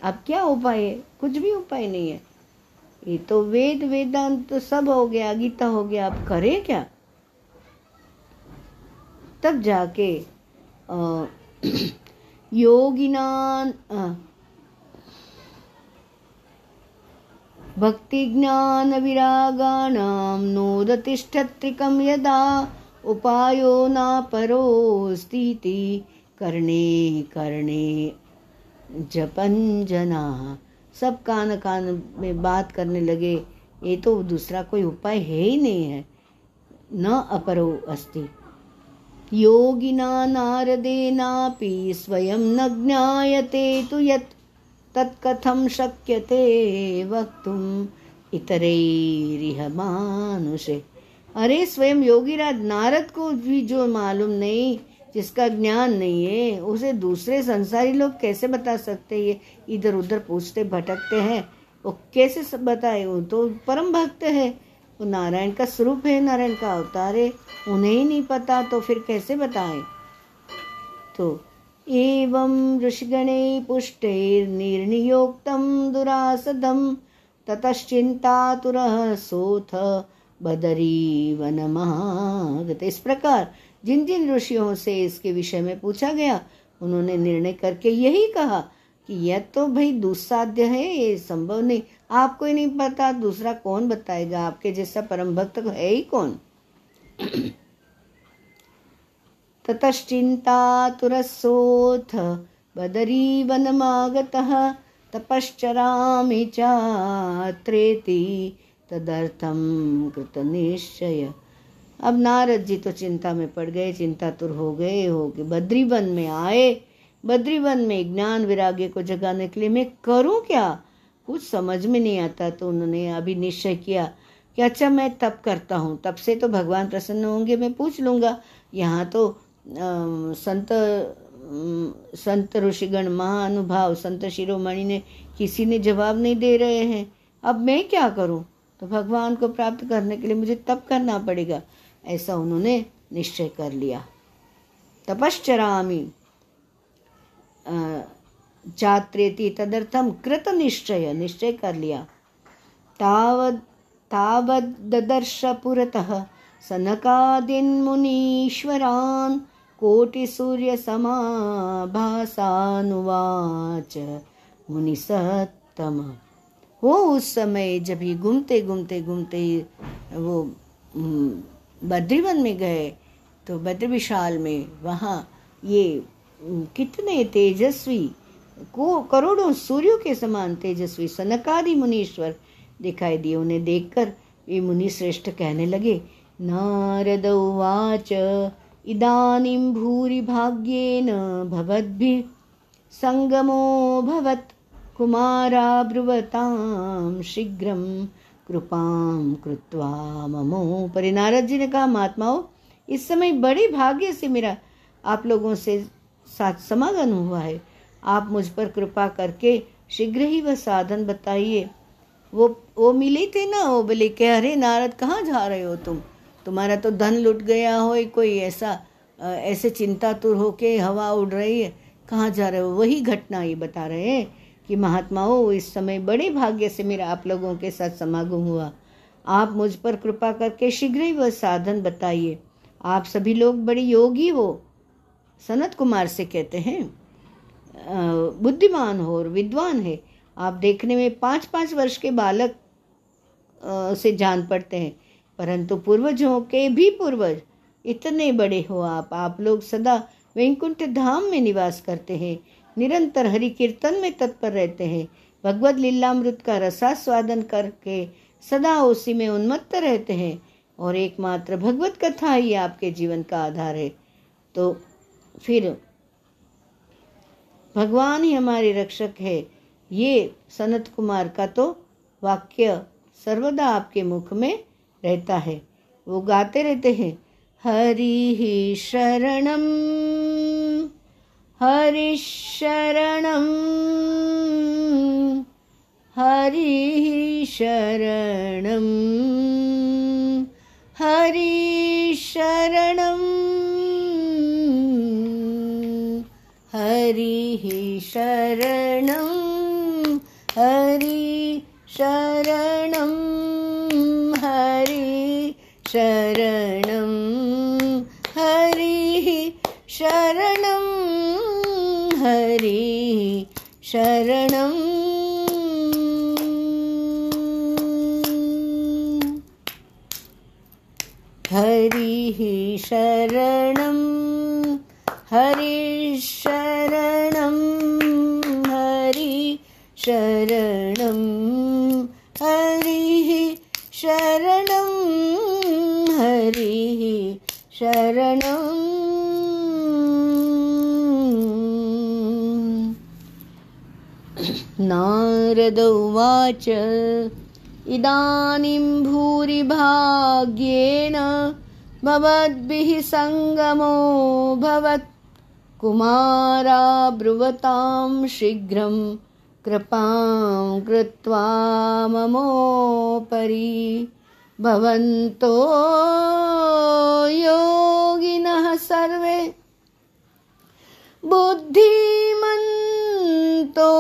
[SPEAKER 1] अब क्या उपाय है? कुछ भी उपाय नहीं है। ये तो वेद, वेदांत तो सब हो गया, गीता हो गया, अब करें क्या? तब जाके भक्ति ज्ञान विरागाणाम नोदतिष्ठत्रिकम यदा उपायो न परोस्तीति करणे करणे, जपन जना। सब कान कान में बात करने लगे, ये तो दूसरा कोई उपाय है ही नहीं है। न अपरो अस्ति। योगिना नारदेनापि स्वयं न ज्ञायते तु यत् तत्कथं शक्यते वक्तुम् इतरैरिह मानुषे। अरे स्वयं योगीराज, नारद को भी जो मालूम नहीं, जिसका ज्ञान नहीं है, उसे दूसरे संसारी लोग कैसे बता सकते ये इधर उधर पूछते भटकते हैं। वो कैसे बताए वो? तो परम भक्त है। वो नारायण का स्वरूप है, नारायण का अवतार है, उन्हें ही नहीं पता तो फिर कैसे बताए? तो एवं ऋषिगणे पुष्टैर्निर्नियोक्तं दुरासदं, ततश्चिन्तातुरः सोथ बदरी वनमागत इस प्रकार जिन जिन ऋषियों से इसके विषय में पूछा गया, उन्होंने निर्णय करके यही कहा कि यह तो भाई दुस्साध्य है, ये संभव नहीं। आपको ही नहीं पता दूसरा कौन बताएगा आपके जैसा परम भक्त है ही कौन। ततश्चिन्तातुरसोऽथ बदरीवनमागतः तपश्चरामि चात्रेति तदर्थं कृतनिश्चय अब नारद जी तो चिंता में पड़ गए, चिंतातुर हो गए हो गए बद्रीवन में आए। बद्रीवन में ज्ञान विराग्य को जगाने के लिए मैं करूँ क्या? कुछ समझ में नहीं आता तो उन्होंने अभी निश्चय किया कि अच्छा मैं तप करता हूँ। तब से तो भगवान प्रसन्न होंगे, मैं पूछ लूँगा। यहाँ तो संत संत ऋषिगण महानुभाव, संत शिरोमणि ने किसी ने जवाब नहीं दे रहे हैं। अब मैं क्या करूँ? तो भगवान को प्राप्त करने के लिए मुझे तप करना पड़ेगा। ऐसा उन्होंने निश्चय कर लिया। तपश्चरामी। चात्रेति तदर्थम कृत निश्चय निश्चय कर लिया तावद तावद ददर्श पुरतः सनकादिन मुनीश्वरान् कोटिसूर्यसमाभासानुवाच मुनिसत्तम वो उस समय जब ही घूमते घूमते घूमते वो बद्रीवन में गए तो बद्र विशाल में वहाँ ये कितने तेजस्वी, को करोड़ों सूर्यों के समान तेजस्वी, सनकादि मुनीश्वर दिखाई दिए। उन्हें देखकर वे मुनि श्रेष्ठ कहने लगे, नारद उवाच, इदानीं भूरि भाग्येन भवद्भिः सङ्गमोऽभवत् कुमाराब्रुवतां शीघ्रं कृपां कृत्वा ममोपरि। नारद जी ने कहा, महात्माओं, इस समय बड़े भाग्य से मेरा, आप लोगों से साथ समागम हुआ है। आप मुझ पर कृपा करके शीघ्र ही वह साधन बताइए। वो वो मिले थे ना, वो बोले के अरे नारद, कहाँ जा रहे हो तुम? तुम्हारा तो धन लुट गया हो, कोई ऐसा ऐसे चिंता तुर हो के हवा उड़ रही है। कहाँ जा रहे हो? वही घटना ये बता रहे हैं कि महात्माओं, इस समय बड़े भाग्य से मेरा आप लोगों के साथ समागम हुआ। आप मुझ पर कृपा करके शीघ्र ही वह साधन बताइए। आप सभी लोग बड़े योगी हो। सनत कुमार से कहते हैं बुद्धिमान हो और विद्वान है। आप देखने में पाँच पाँच वर्ष के बालक से जान पड़ते हैं। परंतु पूर्वजों के भी पूर्वज, इतने बड़े हो आप। आप लोग सदा वैकुंठ धाम में निवास करते हैं। निरंतर हरि कीर्तन में तत्पर रहते हैं। भगवत लीलामृत का रसास्वादन करके सदा उसी में उन्मत्त रहते हैं और एकमात्र भगवत कथा ही आपके जीवन का आधार है। तो फिर, भगवान ही हमारे रक्षक है। ये सनत कुमार का तो वाक्य सर्वदा आपके मुख में रहता है। वो गाते रहते हैं, हरि ही शरणम हरि शरणम हरि शरणम हरि शरणम हरिः शरणं हरि शरणं हरि शरणं हरिः शरणं हरि शरणं हरिः शरणं हरिशरणं हरि शरणं हरिः शरणं हरिः शरणम् नारद उवाच इदानीं भूरिभाग्येन भवद्भिः सङ्गमो भवत्। कुमारा ब्रुवतां शीघ्रं कृपां कृत्वा ममोपरि। भवन्तो योगिनः सर्वे। बुद्धिमन्तो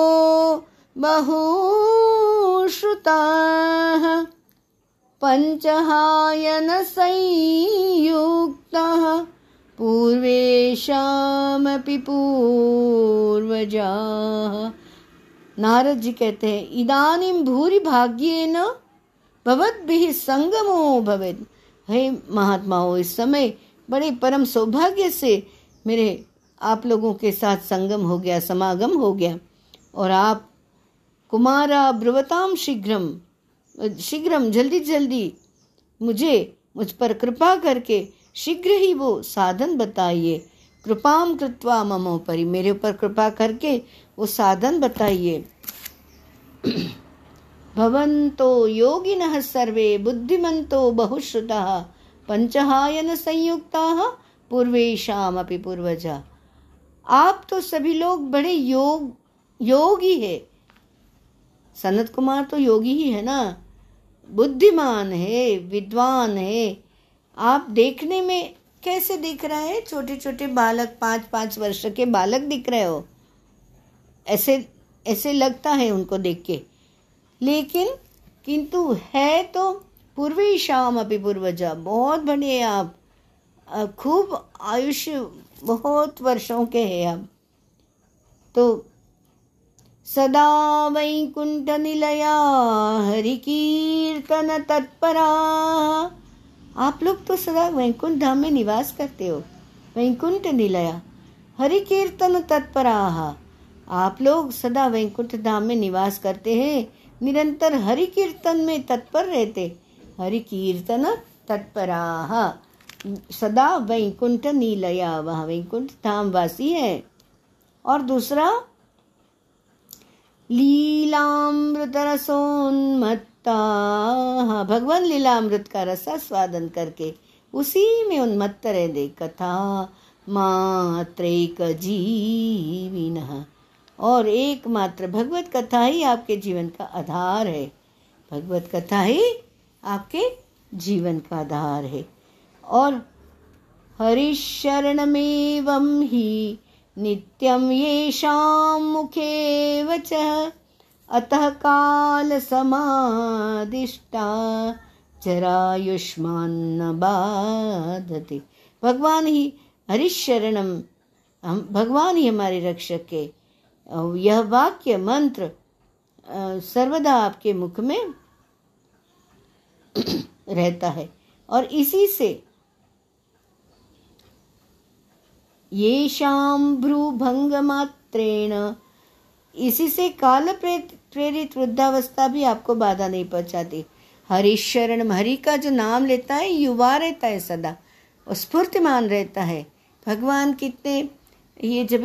[SPEAKER 1] बहुश्रुताः पञ्चहायनसंयुक्तः पूर्वेशामपि पूर्वजाः। नारद जी कहते हैं इदानीम भूरि भाग्येन भवद्भिः संगमो भवेद। हे महात्माओं, इस समय बड़े परम सौभाग्य से मेरे आप लोगों के साथ संगम हो गया, समागम हो गया और आप कुमारा ब्रुवताम शीघ्रम शीघ्रम, जल्दी जल्दी, मुझे, मुझ पर कृपा करके शीघ्र ही वो साधन बताइए। कृपाम कृत्वा ममो परि मेरे ऊपर कृपा करके वो साधन बताइए। भवन्तो योगिनः सर्वे, बुद्धिमन्तो बहुश्रुतः, पंचहायन संयुक्ताः पूर्वेशामपि पूर्वजा। आप तो सभी लोग बड़े योग, योगी है। सनत कुमार तो योगी ही है ना। बुद्धिमान है, विद्वान है। आप देखने में कैसे दिख रहे हैं? छोटे छोटे बालक पाँच पाँच वर्ष के बालक दिख रहे हो। ऐसे ऐसे लगता है उनको देख के। लेकिन, किंतु है तो पूर्वी शाम अभी पूर्वजा बहुत बड़े आप। खूब आयुष्य बहुत वर्षों के हैं आप। तो सदा वैकुंठ निलया हरि कीर्तन तत्परा। आप लोग तो सदा वैकुंठ धाम में निवास करते हो। वैकुंठ निलया हरि कीर्तन तत्परा। आप लोग सदा वैकुंठ धाम में निवास करते हैं। निरंतर हरि कीर्तन में तत्पर रहते। हरि कीर्तन तत्परा। सदा वैकुंठ नीलया वह वैकुंठ धाम वासी है। और दूसरा लीलामृत रसोन्मत्ता भगवान लीलामृत का रसा स्वादन करके उसी में उन्मत्त रह दे कथा मात्रेक जीविन। और एकमात्र भगवत कथा ही आपके जीवन का आधार है। भगवत कथा ही आपके जीवन का आधार है। और हरिशरणमेवं ही नित्यं येषां मुखे वचः। अतः कालसमादिष्टा जरायुष्मान्न बाधते। भगवान ही हरिशरणम हम भगवान ही हमारे रक्षक के यह वाक्य मंत्र सर्वदा आपके मुख में रहता है। और इसी से ये शाम भ्रूभंग मात्रेण इसी से काल प्रेरित वृद्धावस्था भी आपको बाधा नहीं पहुंचाती। हरिशरण हरि का जो नाम लेता है, युवा रहता है सदा, और स्फूर्तिमान रहता है। भगवान कितने, ये जब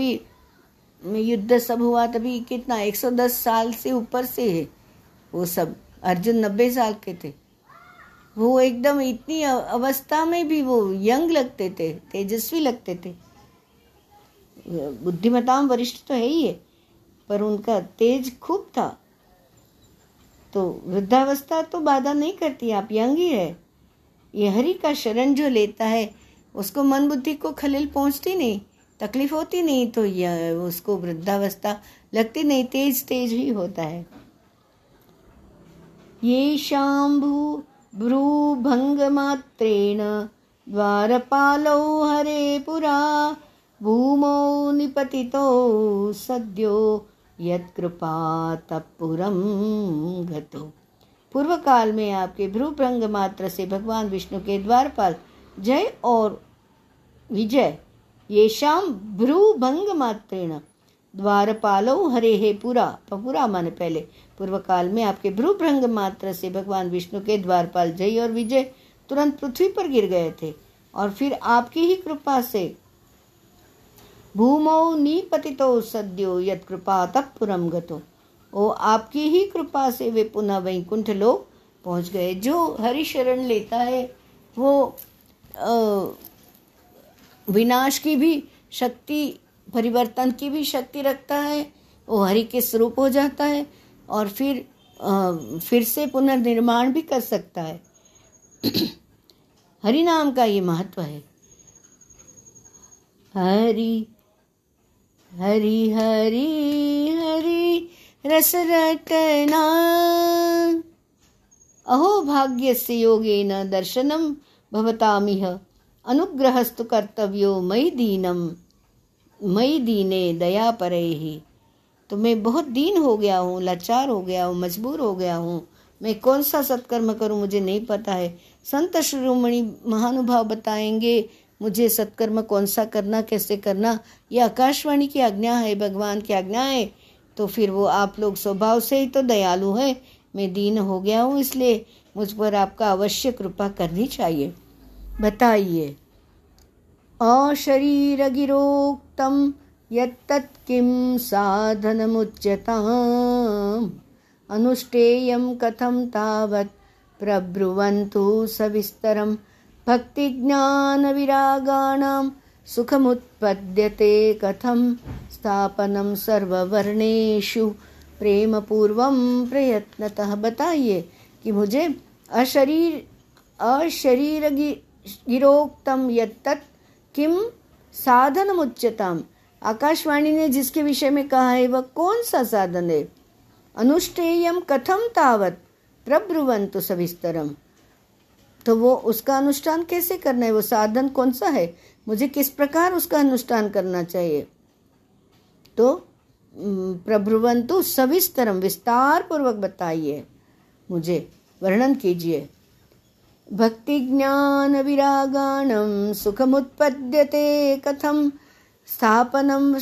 [SPEAKER 1] युद्ध सब हुआ, तभी कितना 110 साल से ऊपर से है। वो सब, अर्जुन नब्बे साल के थे। वो एकदम इतनी अवस्था में भी वो यंग लगते थे, तेजस्वी लगते थे। बुद्धिमताम वरिष्ठ तो है ही है पर उनका तेज खूब था। तो वृद्धावस्था तो बाधा नहीं करती, आप यंग ही है। ये हरि का शरण जो लेता है, उसको मन बुद्धि को खलिल पहुँचती नहीं, तकलीफ़ होती नहीं तो यह उसको वृद्धावस्था लगती नहीं, तेज तेज ही होता है। ये शाम्भु भ्रूभङ्गमात्रेण द्वारपालौ हरे पुरा भूमौ निपतितो सद्यो यत्कृपातपुरं गतो। पूर्व काल में आपके भ्रूभंग मात्र से भगवान विष्णु के द्वारपाल जय और विजय, ये शाम भ्रूभंग मात्रेण द्वारपालो हरे हे पुरा पुरा माने पहले। पूर्व काल में आपके भ्रूभ्रंग मात्र से भगवान विष्णु के द्वारपाल जय और विजय तुरंत पृथ्वी पर गिर गए थे और फिर आपकी ही कृपा से भूमौ निपतितो सद्यो यद कृपा तत्पुरम गतो। ओ आपकी ही कृपा से वे पुनः वैकुंठ लोग पहुँच गए। जो हरि शरण लेता है वो विनाश की भी शक्ति परिवर्तन की भी शक्ति रखता है वो हरि के स्वरूप हो जाता है और फिर आ, फिर से पुनर्निर्माण भी कर सकता है। हरि नाम का ये महत्व है। हरि हरि हरि हरि रस अहो भाग्य से योगे न दर्शनम भवतामिह। अनुग्रहस्तु कर्तव्यो मई दीनम मई दीने दया परे। ही तो मैं बहुत दीन हो गया हूँ, लाचार हो गया हूँ, मजबूर हो गया हूँ। मैं कौन सा सत्कर्म करूँ मुझे नहीं पता है। संत शिरोमणि महानुभाव बताएँगे मुझे सत्कर्म कौन सा करना, कैसे करना? यह आकाशवाणी की आज्ञा है, भगवान की आज्ञा है। तो फिर वो आप लोग स्वभाव से ही तो दयालु है। मैं दीन हो गया हूँ इसलिए मुझ पर आपका अवश्य कृपा करनी चाहिए। बताइए अशरीरगिरोक्तम यत्तत् किं साधनमुच्यताम्? अनुष्ठेयं कथं तावत्? प्रब्रुवन्तु सविस्तरं भक्तिज्ञानविरागाणां सुखमुत्पद्यते कथं स्थापनं सर्ववर्णेषु। प्रेमपूर्वं प्रयत्नतः बताइए कि मुझे अशरीर अशरीर गिरोक्तम यत्तत् किम साधनमुच्यताम। आकाशवाणी ने जिसके विषय में कहा है, वह कौन सा साधन है? अनुष्ठेयम कथम तावत? प्रब्रुवंतु सविस्तरम। तो वो उसका अनुष्ठान कैसे करना है? वो साधन कौन सा है? मुझे किस प्रकार उसका अनुष्ठान करना चाहिए? तो प्रभ्रुवंतु सविस्तरम विस्तार पूर्वक बताइए मुझे, वर्णन कीजिए। भक्ति ज्ञान विरागाणम सुखमुत्पद्यते कथम स्थापनं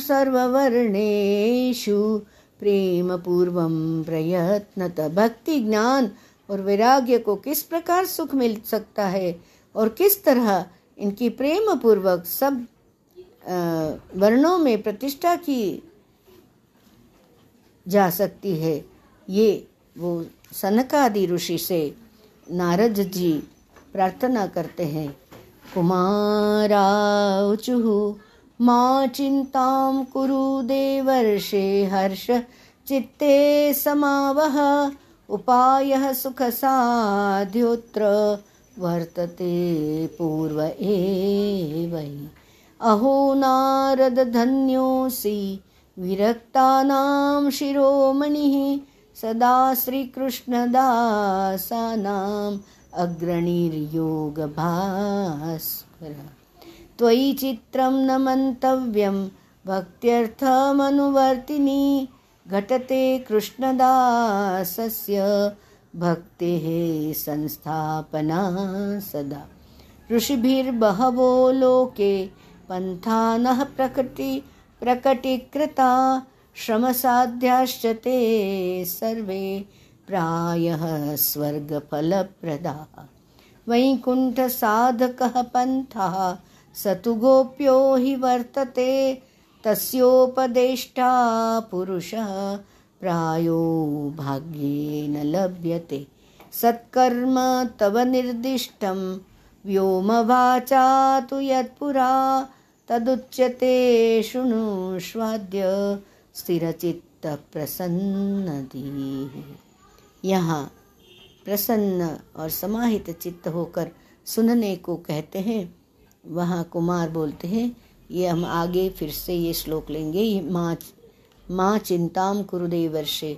[SPEAKER 1] प्रेम पूर्वम प्रयत्नत। भक्ति ज्ञान और वैराग्य को किस प्रकार सुख मिल सकता है और किस तरह इनकी प्रेम पूर्वक सब वर्णों में प्रतिष्ठा की जा सकती है। ये वो सनकादि ऋषि से नारद जी प्रार्थना करते हैं। कुमाराचुः मा चिन्तां कुरु देवर्षे हर्ष चित्ते समावह उपायः सुखसाध्योऽत्र वर्तते पूर्व एव। अहो नारद धन्योऽसि विरक्तानां शिरोमणिः, सदा श्रीकृष्णदासानाम् अग्रणीर्योगभास्कर। त्वयि चित्रं न मन्तव्यं, भक्त्यर्थमनुवर्तिनी घटते कृष्णदासस्य। भक्तेः संस्थापना सदा। ऋषिभिर्बहवो लोके पन्थानः प्रकृति प्रकटीकृता। श्रमसाध्याश्च ते सर्वे प्रायः स्वर्गफलप्रदाः। वैकुण्ठसाधकः पन्थः स तु गोप्यो हि वर्तते। तस्योपदेष्टा पुरुषः प्रायो भाग्येन लभ्यते। सत्कर्म तव निर्दिष्टं व्योमवाचा तु यत्पुरा, तदुच्यते शृणुष्वाद्य स्थिरचित्तप्रसन्नधीः यहाँ प्रसन्न और समाहित चित्त होकर सुनने को कहते हैं, वहाँ कुमार बोलते हैं ये हम आगे फिर से ये श्लोक लेंगे। ये माँ माँ चिंताम कुरु देवर्षे।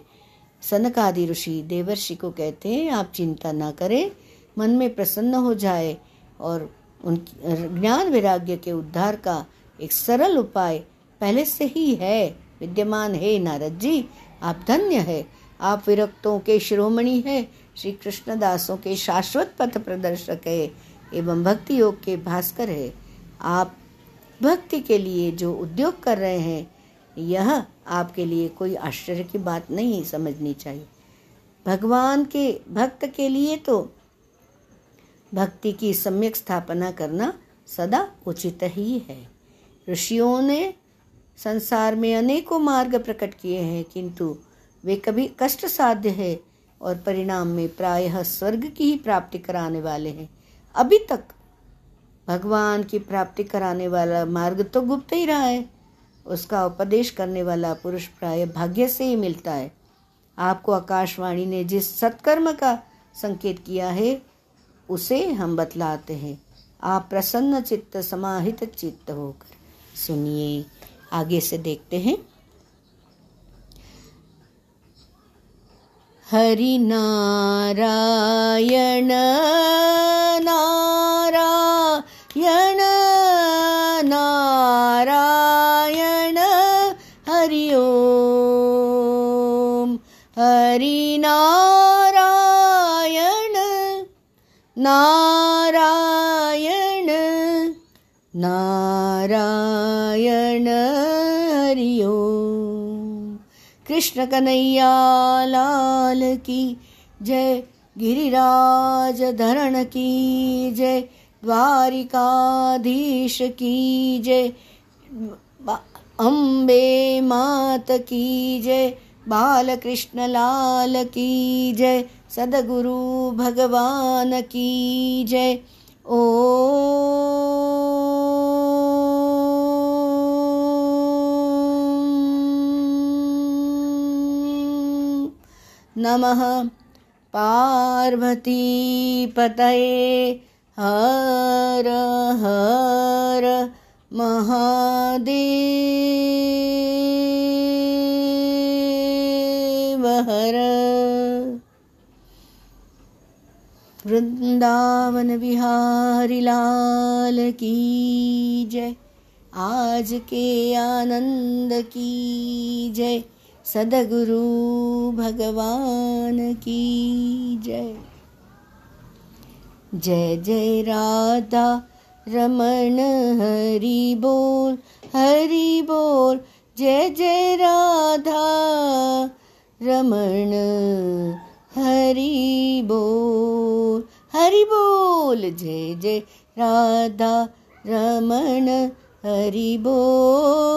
[SPEAKER 1] सनकादि ऋषि देवर्षि को कहते हैं, आप चिंता ना करें, मन में प्रसन्न हो जाए और उन, ज्ञान वैराग्य के उद्धार का एक सरल उपाय पहले से ही है। विद्यमान है नारद जी, आप धन्य है। आप विरक्तों के शिरोमणि है श्री कृष्ण दासों के शाश्वत पथ प्रदर्शक है, एवं भक्ति योग के भास्कर है। आप भक्ति के लिए जो उद्योग कर रहे हैं, यह आपके लिए कोई आश्चर्य की बात नहीं समझनी चाहिए। भगवान के, भक्त के लिए तो भक्ति की सम्यक स्थापना करना सदा उचित ही है। ऋषियों ने संसार में अनेकों मार्ग प्रकट किए हैं, किंतु वे कभी कष्ट साध्य है और परिणाम में प्रायः स्वर्ग की ही प्राप्ति कराने वाले हैं। अभी तक भगवान की प्राप्ति कराने वाला मार्ग तो गुप्त ही रहा है। उसका उपदेश करने वाला पुरुष प्राय भाग्य से ही मिलता है। आपको आकाशवाणी ने जिस सत्कर्म का संकेत किया है, उसे हम बतलाते हैं। आप प्रसन्न चित्त, समाहित चित्त होकर। सुनिए, आगे से देखते हैं। हरि नारायण कृष्ण कन्हैया लाल की जय, गिरिराज धरण की जय, द्वारिकाधीश की जय अम्बे मात की जय, बालकृष्ण लाल की जय, सदगुरु भगवान की जय। ओ नमः। पार्वती पतये हर हर महादेव हर। वृंदावन बिहारी लाल की जय। आज के आनंद की जय। सदगुरु भगवान की जय। जय जय राधा रमण, हरि बोल हरि बोल। जय जय राधा रमण, हरि बोल। हरि बोल, जय जय राधा रमण, हरि बोल।